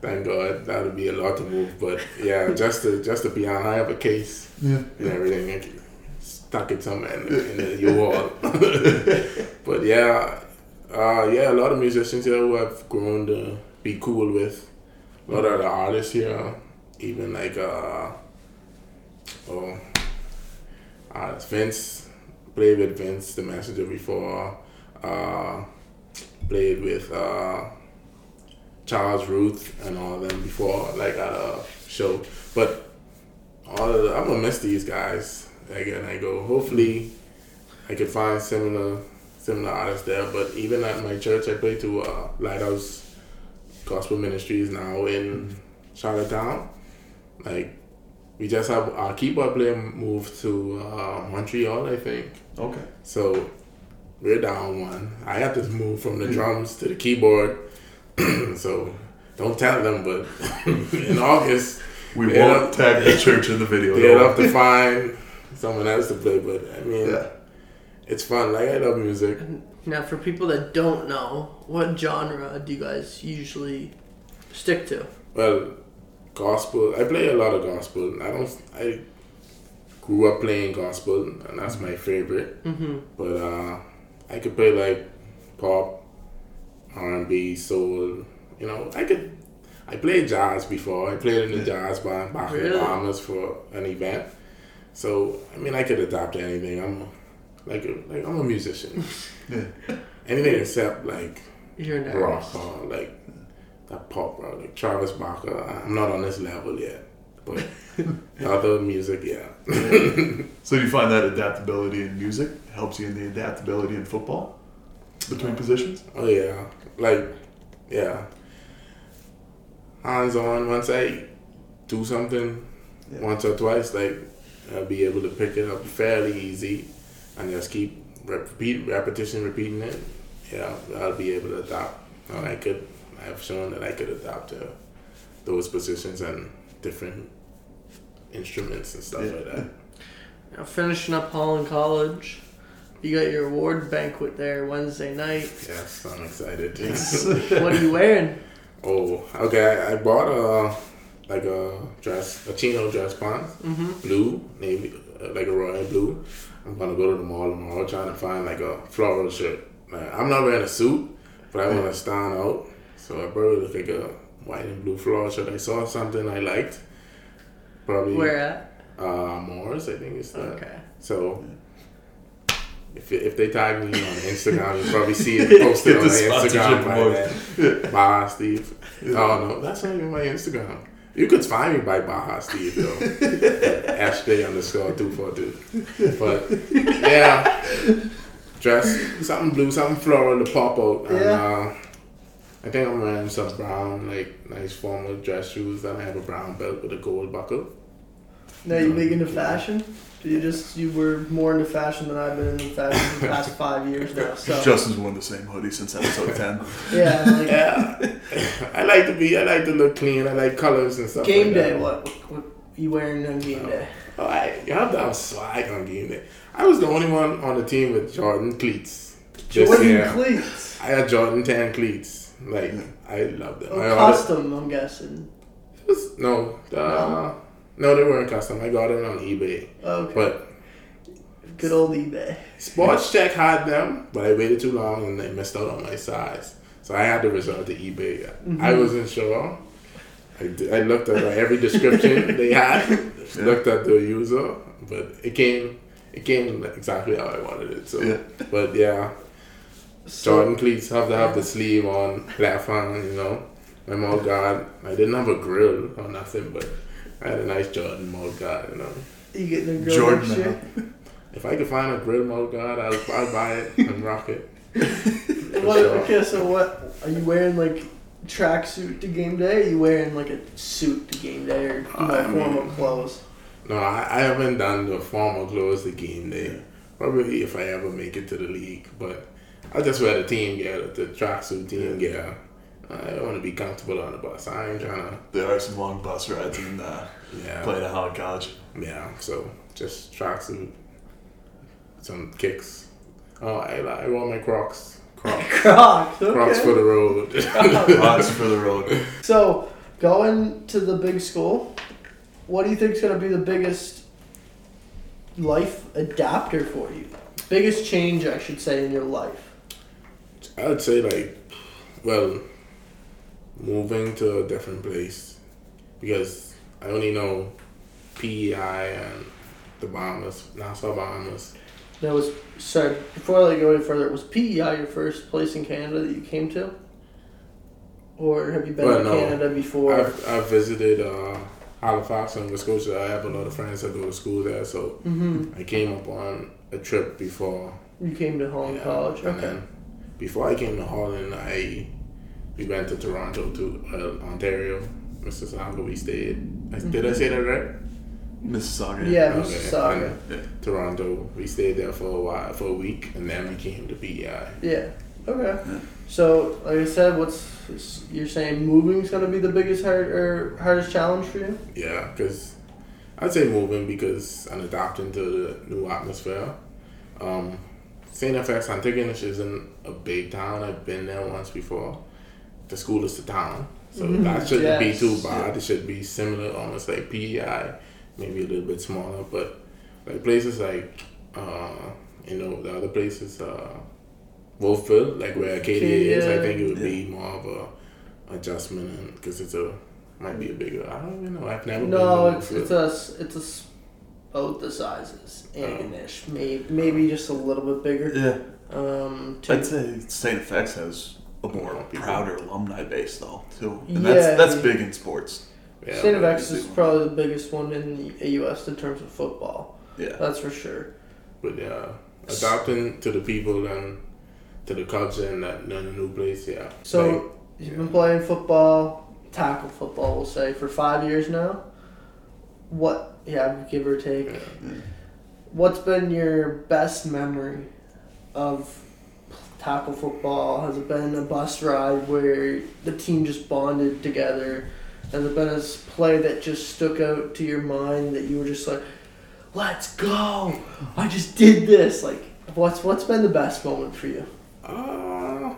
Thank God, that would be a lot to move. But yeah, just the just the piano. I have a case Yeah. and everything. Stuck it somewhere in the, in the U-Haul. but yeah, uh, yeah, a lot of musicians here who I've grown to be cool with. A lot of the artists here, even like uh, oh, uh, Vince, played with Vince, the messenger before. Uh, played with uh, Charles Ruth and all of them before, like at a show. But all of the, I'm gonna miss these guys. Again, I go. Hopefully, I could find similar similar artists there. But even at my church, I play to uh, Lighthouse Gospel Ministries now in Charlottetown. Like we just have our keyboard player moved to uh, Montreal, I think. Okay. So we're down one. I have to move from the drums to the keyboard. so don't tell them, but in August We won't tag the church in the video. they'll have to find someone else to play. But I mean, Yeah. it's fun. Like I love music. Now, for people that don't know, what genre do you guys usually stick to? Well, gospel. I play a lot of gospel. I don't. I grew up playing gospel, and that's my favorite. Mm-hmm. But uh, I could play like pop, R and B, soul. You know, I could. I played jazz before. I played in the jazz band back in Bahamas for an event. So I mean, I could adapt to anything. I'm like like I'm a musician. Yeah. anything except like You're an rock or like that pop rock, like Travis Barker. I'm not on this level yet, but other music, yeah. So do you find that adaptability in music helps you in the adaptability in football between positions? Oh yeah, like yeah. Hands on. Once I do something Yeah. once or twice, like I'll be able to pick it up fairly easy, and just keep repeat repetition, repeating it. Yeah, I'll be able to adapt. And I could. I've shown that I could adapt to those positions and different instruments and stuff Yeah. like that. Now, finishing up Holland College, you got your award banquet there Wednesday night. Yes, I'm excited. What are you wearing? Oh, okay. I, bought a like a dress, a chino dress pants, Mm-hmm. blue, navy, like a royal blue. I'm gonna go to the mall tomorrow trying to find like a floral shirt. Like, I'm not wearing a suit, but I want to stand out. So I probably look like a white and blue floral shirt. I saw something I liked. Probably Where at? uh Moore's, I think it's that. Okay. So. If, if they tag me on Instagram, you'll probably see it posted on the my Instagram sponsorship by promoted. then. Baja Steve. Oh no, that's not even my Instagram. You could find me by Baja Steve though. Ashley underscore two four two. But yeah, dress, something blue, something floral to pop out. And, Yeah. uh, I think I'm wearing some brown, like nice formal dress shoes, and I have a brown belt with a gold buckle. Now you big into fashion? You just you were more into fashion than I've been into fashion for the past five years now. So Justin's worn the same hoodie since episode 10. yeah, like, Yeah, I like to be. I like to look clean. I like colors and stuff. game like day. That. What, what you wearing on game day? Oh, I you have to have swag on game day. I was the only one on the team with Jordan cleats. this Jordan year. cleats. I had Jordan ten cleats. Like I love them. Oh, I ordered- custom, I'm guessing. it was- no, uh, no, they weren't custom. I got it on eBay. Okay. But Good old eBay. Sports Check had them, but I waited too long and they missed out on my size. So I had to resort to eBay. I mm-hmm. wasn't sure. I, d- I looked at like, every description they had, looked at the user, but it came it came exactly how I wanted it. So, Yeah. but yeah, So, Jordan cleats have to have the sleeve on, left hand, you know. My mouth guard, I didn't have a grill or nothing, but I had a nice Jordan mouth guard, you know. you getting a girl Jordan. next year? Uh-huh. If I could find a grid mouth guard, I would I'll buy it and rock it. What, sure. Okay, so what are you wearing? Like tracksuit to game day? Are you wearing like a suit to game day, or you know, I mean- formal clothes? No, I, I haven't done the formal clothes the game day. Probably if I ever make it to the league, but I just wear the team gear, the tracksuit team gear. I don't want to be comfortable on the bus. I ain't trying to, There are some long bus rides in uh, yeah, playing at Howard College. yeah. So just tracksuit, some some kicks. Oh, I, I wore my Crocs, Crocs, Crocs. Okay. Crocs for the road. Crocs for the road. So going to the big school, what do you think is going to be the biggest life adapter for you? Biggest change, I should say, in your life. I would say like, well, moving to a different place because I only know PEI and the Bahamas, Nassau Bahamas. That was sorry. Before I go any further, was PEI your first place in Canada that you came to, or have you been Well, to no. Canada before? I've, I've visited uh, Halifax and Nova Scotia. I have a lot of friends that go to school there, so hmm I came up on a trip before. You came to Holland yeah, College. and Okay. then before I came to Holland, I we went to Toronto to uh, Ontario, Mississauga. We stayed. I- Did I say that right? Mississauga. Yeah, Okay, Mississauga. and Toronto. We stayed there for a while, for a week, and then we came to PEI. Yeah. Okay. So, like I said, what's you're saying? Moving's gonna be the biggest hard or hardest challenge for you? Yeah, because I'd say moving because I'm adapting to the new atmosphere. Um, St. FX Antigonish isn't a big town. I've been there once before. The school is the town, so Mhm, that shouldn't yes. be too bad. It should be similar, almost like PEI, maybe a little bit smaller. But like places like, uh, you know, the other places, uh, Wolfville, like where Acadia is, I think it would be more of a adjustment because it's a might be a bigger. I don't even know. I've never No, been it's to it's a s- it's a s- both the sizes. Antigonish, maybe maybe just a little bit bigger. Yeah. Um, to- I'd say St. FX has a more People. prouder alumni base though too, and Yeah, that's that's yeah. big in sports. Yeah, State of but X is probably the biggest one in the AUS in terms of football. Yeah. That's for sure. But yeah, adapting to the people and to the culture and that in a new place. Yeah. So Like, you've been playing football, tackle football, we'll say, for five years now. What? Yeah, give or take. yeah. What's been your best memory of tackle football? Has it been a bus ride where the team just bonded together? Has it been a play that just stuck out to your mind that you were just like, "Let's go! I just did this!" Like, what's what's been the best moment for you? Uh,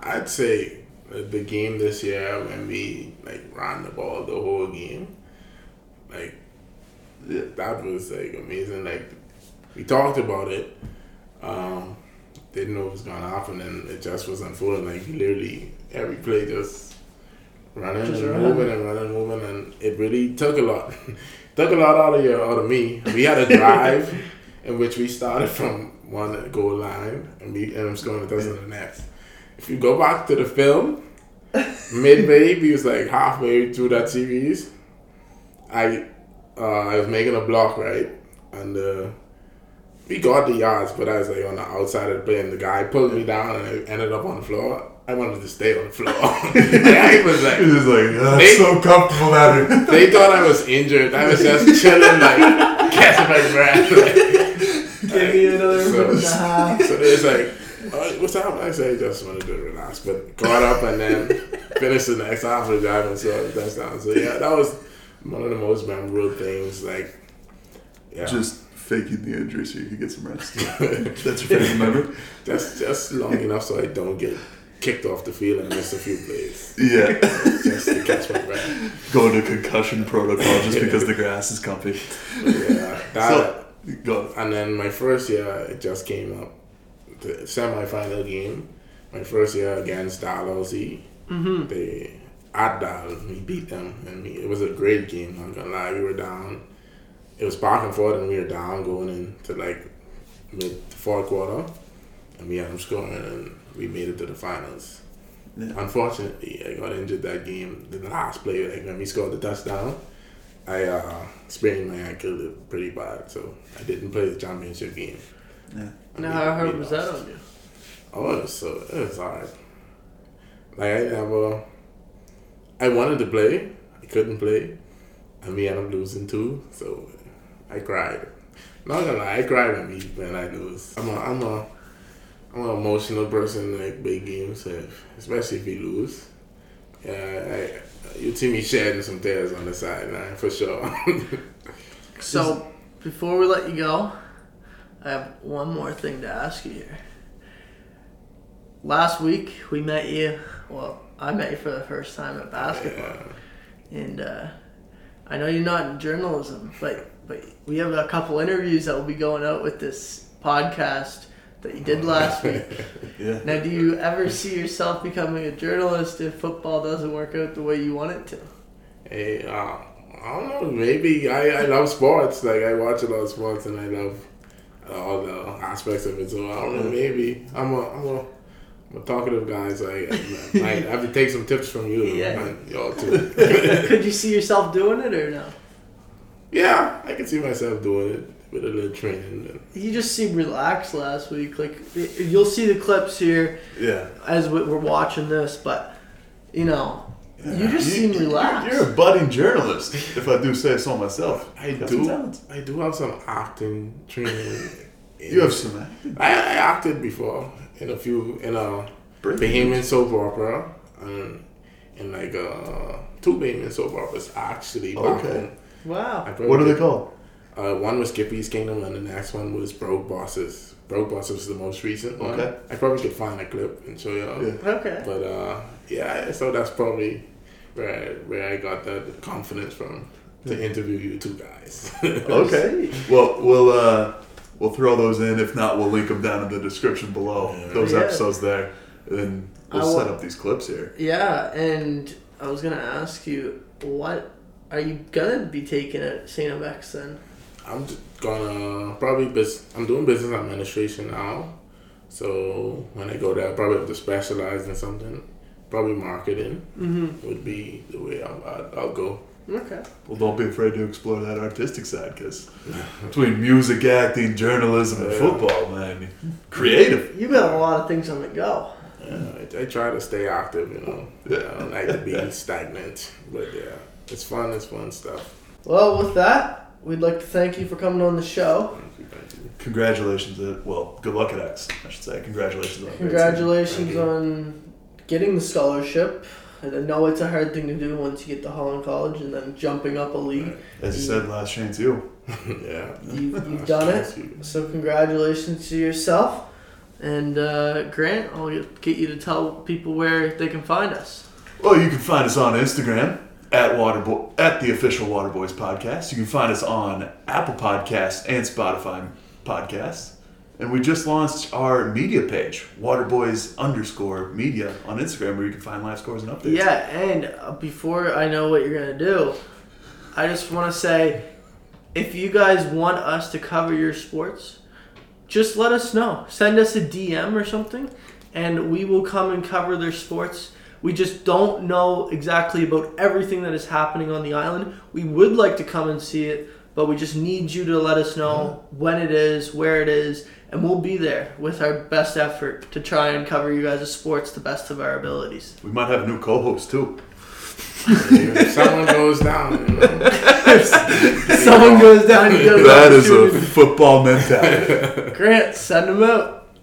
I'd say the game this year when we like ran the ball the whole game, like that was like amazing. Like we talked about it, um, didn't know it was gonna happen, and it just was unfolding. Like literally every play just running Just and running. moving and running, moving, and it really took a lot. took a lot out of you, out of me. We had a drive in which we started from one goal line and we ended up scoring a touchdown the next. If you go back to the film, midway, we was like halfway through that series. I uh, I was making a block right, and uh, we got the yards, but I was like on the outside of the play, and the guy pulled me down, and I ended up on the floor. I wanted to stay on the floor. I was like, It was like, oh, They- it's so comfortable down here. they thought I was injured. I was just chilling, like catching my breath. Like, Give me another So- minute and a half. so it's like, oh, what's up? I said, I just wanted to relax, but got up and then finished the next half of the drive and saw the touchdown. So yeah, that was one of the most memorable things. Like, yeah, Just faking the injury so you could get some rest. That's your favorite memory? just just long enough so I don't get kicked off the field and miss a few plays. Yeah. Just to catch my breath. Going to concussion protocol just because the grass is comfy. Yeah, that. So, go. And then my first year, it just came up, the semi-final game. My first year against Dalhousie. Mm-hmm. They at Dal, we beat them, and we, it was a great game. I'm not gonna lie, we were down. It was back and forth, and we were down going into like mid fourth quarter, and we had them scoring, and we made it to the finals. Yeah. Unfortunately, I got injured that game. The last play, like when we scored the touchdown, I uh, sprained my ankle pretty bad, so I didn't play the championship game. Yeah. And Now, how hard was that on you? Oh, it was so it was hard. Like I never, I wanted to play, I couldn't play, and we ended up losing too. So I cried. Not gonna lie, I cry when we when I lose. I'm a I'm a I'm an emotional person like big games, especially if you lose. Yeah, I, you see me shedding some tears on the sideline for sure. So, before we let you go, I have one more thing to ask you here. Last week, we met you. Well, I met you for the first time at basketball. Yeah. And uh, I know you're not in journalism, but, but we have a couple interviews that will be going out with this podcast that you did last week. Yeah. Now, do you ever see yourself becoming a journalist if football doesn't work out the way you want it to? Hey, uh, I don't know. Maybe I, I love sports. Like I watch a lot of sports, and I love all the aspects of it. So I don't know. Maybe I'm a I'm a, I'm a talkative guy. So I, I might have to take some tips from you. Yeah. and y'all too. Could you see yourself doing it or no? Yeah, I can see myself doing it with a little training. You just seemed relaxed last week. Like you'll see the clips here Yeah. as we- we're watching this, but you know, you just seem you- relaxed. You're a budding journalist, if I do say so myself. I You do. I do have some acting training. You have some acting. I, I acted before in a few in a Brilliant. Bahamian soap opera and in like uh two Bahamian soap operas actually. back Okay. Home. wow. What are they called? Uh, one was Skippy's Kingdom and the next one was Broke Bosses. Broke Bosses was the most recent one. Okay. I probably could find a clip and show y'all. Yeah. Okay. But uh, yeah, so that's probably where I, where I got that confidence from to interview you two guys. Okay. Well, we'll uh, we'll throw those in. If not, we'll link them down in the description below. Yeah. Those Yeah. episodes there, and then we'll I wa- set up these clips here. Yeah, and I was gonna ask you, what are you gonna be taking at St. FX then? I'm gonna probably bus- I'm doing business administration now, so when I go there, I probably have to specialize in something. Probably marketing Mm-hmm. would be the way I'll, I'll, I'll go. Okay. Well, don't be afraid to explore that artistic side, because between music, acting, journalism, and Yeah. football, man, creative. You got a lot of things on the go. Yeah, I, I try to stay active, you know. Yeah. I don't like to be stagnant, but yeah, it's fun. It's fun stuff. Well, with that, we'd like to thank you for coming on the show. Thank you, thank you. Congratulations! At, well, good luck at X. I should say. Congratulations on Congratulations on getting the scholarship. And I know it's a hard thing to do once you get to Holland College and then jumping up a league. season. As you said, last chance you. yeah. You, you've done it. You. So congratulations to yourself. And uh, Grant, I'll get get you to tell people where they can find us. Well, you can find us on Instagram at Waterboy at the official Waterboyz podcast. You can find us on Apple Podcasts and Spotify podcasts. And we just launched our media page, Waterboyz underscore media on Instagram, where you can find live scores and updates. Yeah, and before I know what you're gonna do, I just want to say, if you guys want us to cover your sports, just let us know. Send us a DM or something, and we will come and cover their sports. We just don't know exactly about everything that is happening on the island. We would like to come and see it, but we just need you to let us know when it is, where it is, and we'll be there with our best effort to try and cover you guys' sports the best of our abilities. We might have a new co-host too. If someone goes down, you know, Someone goes down, you go That is a football mentality. Grant, send them out.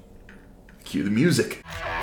Cue the music. Thank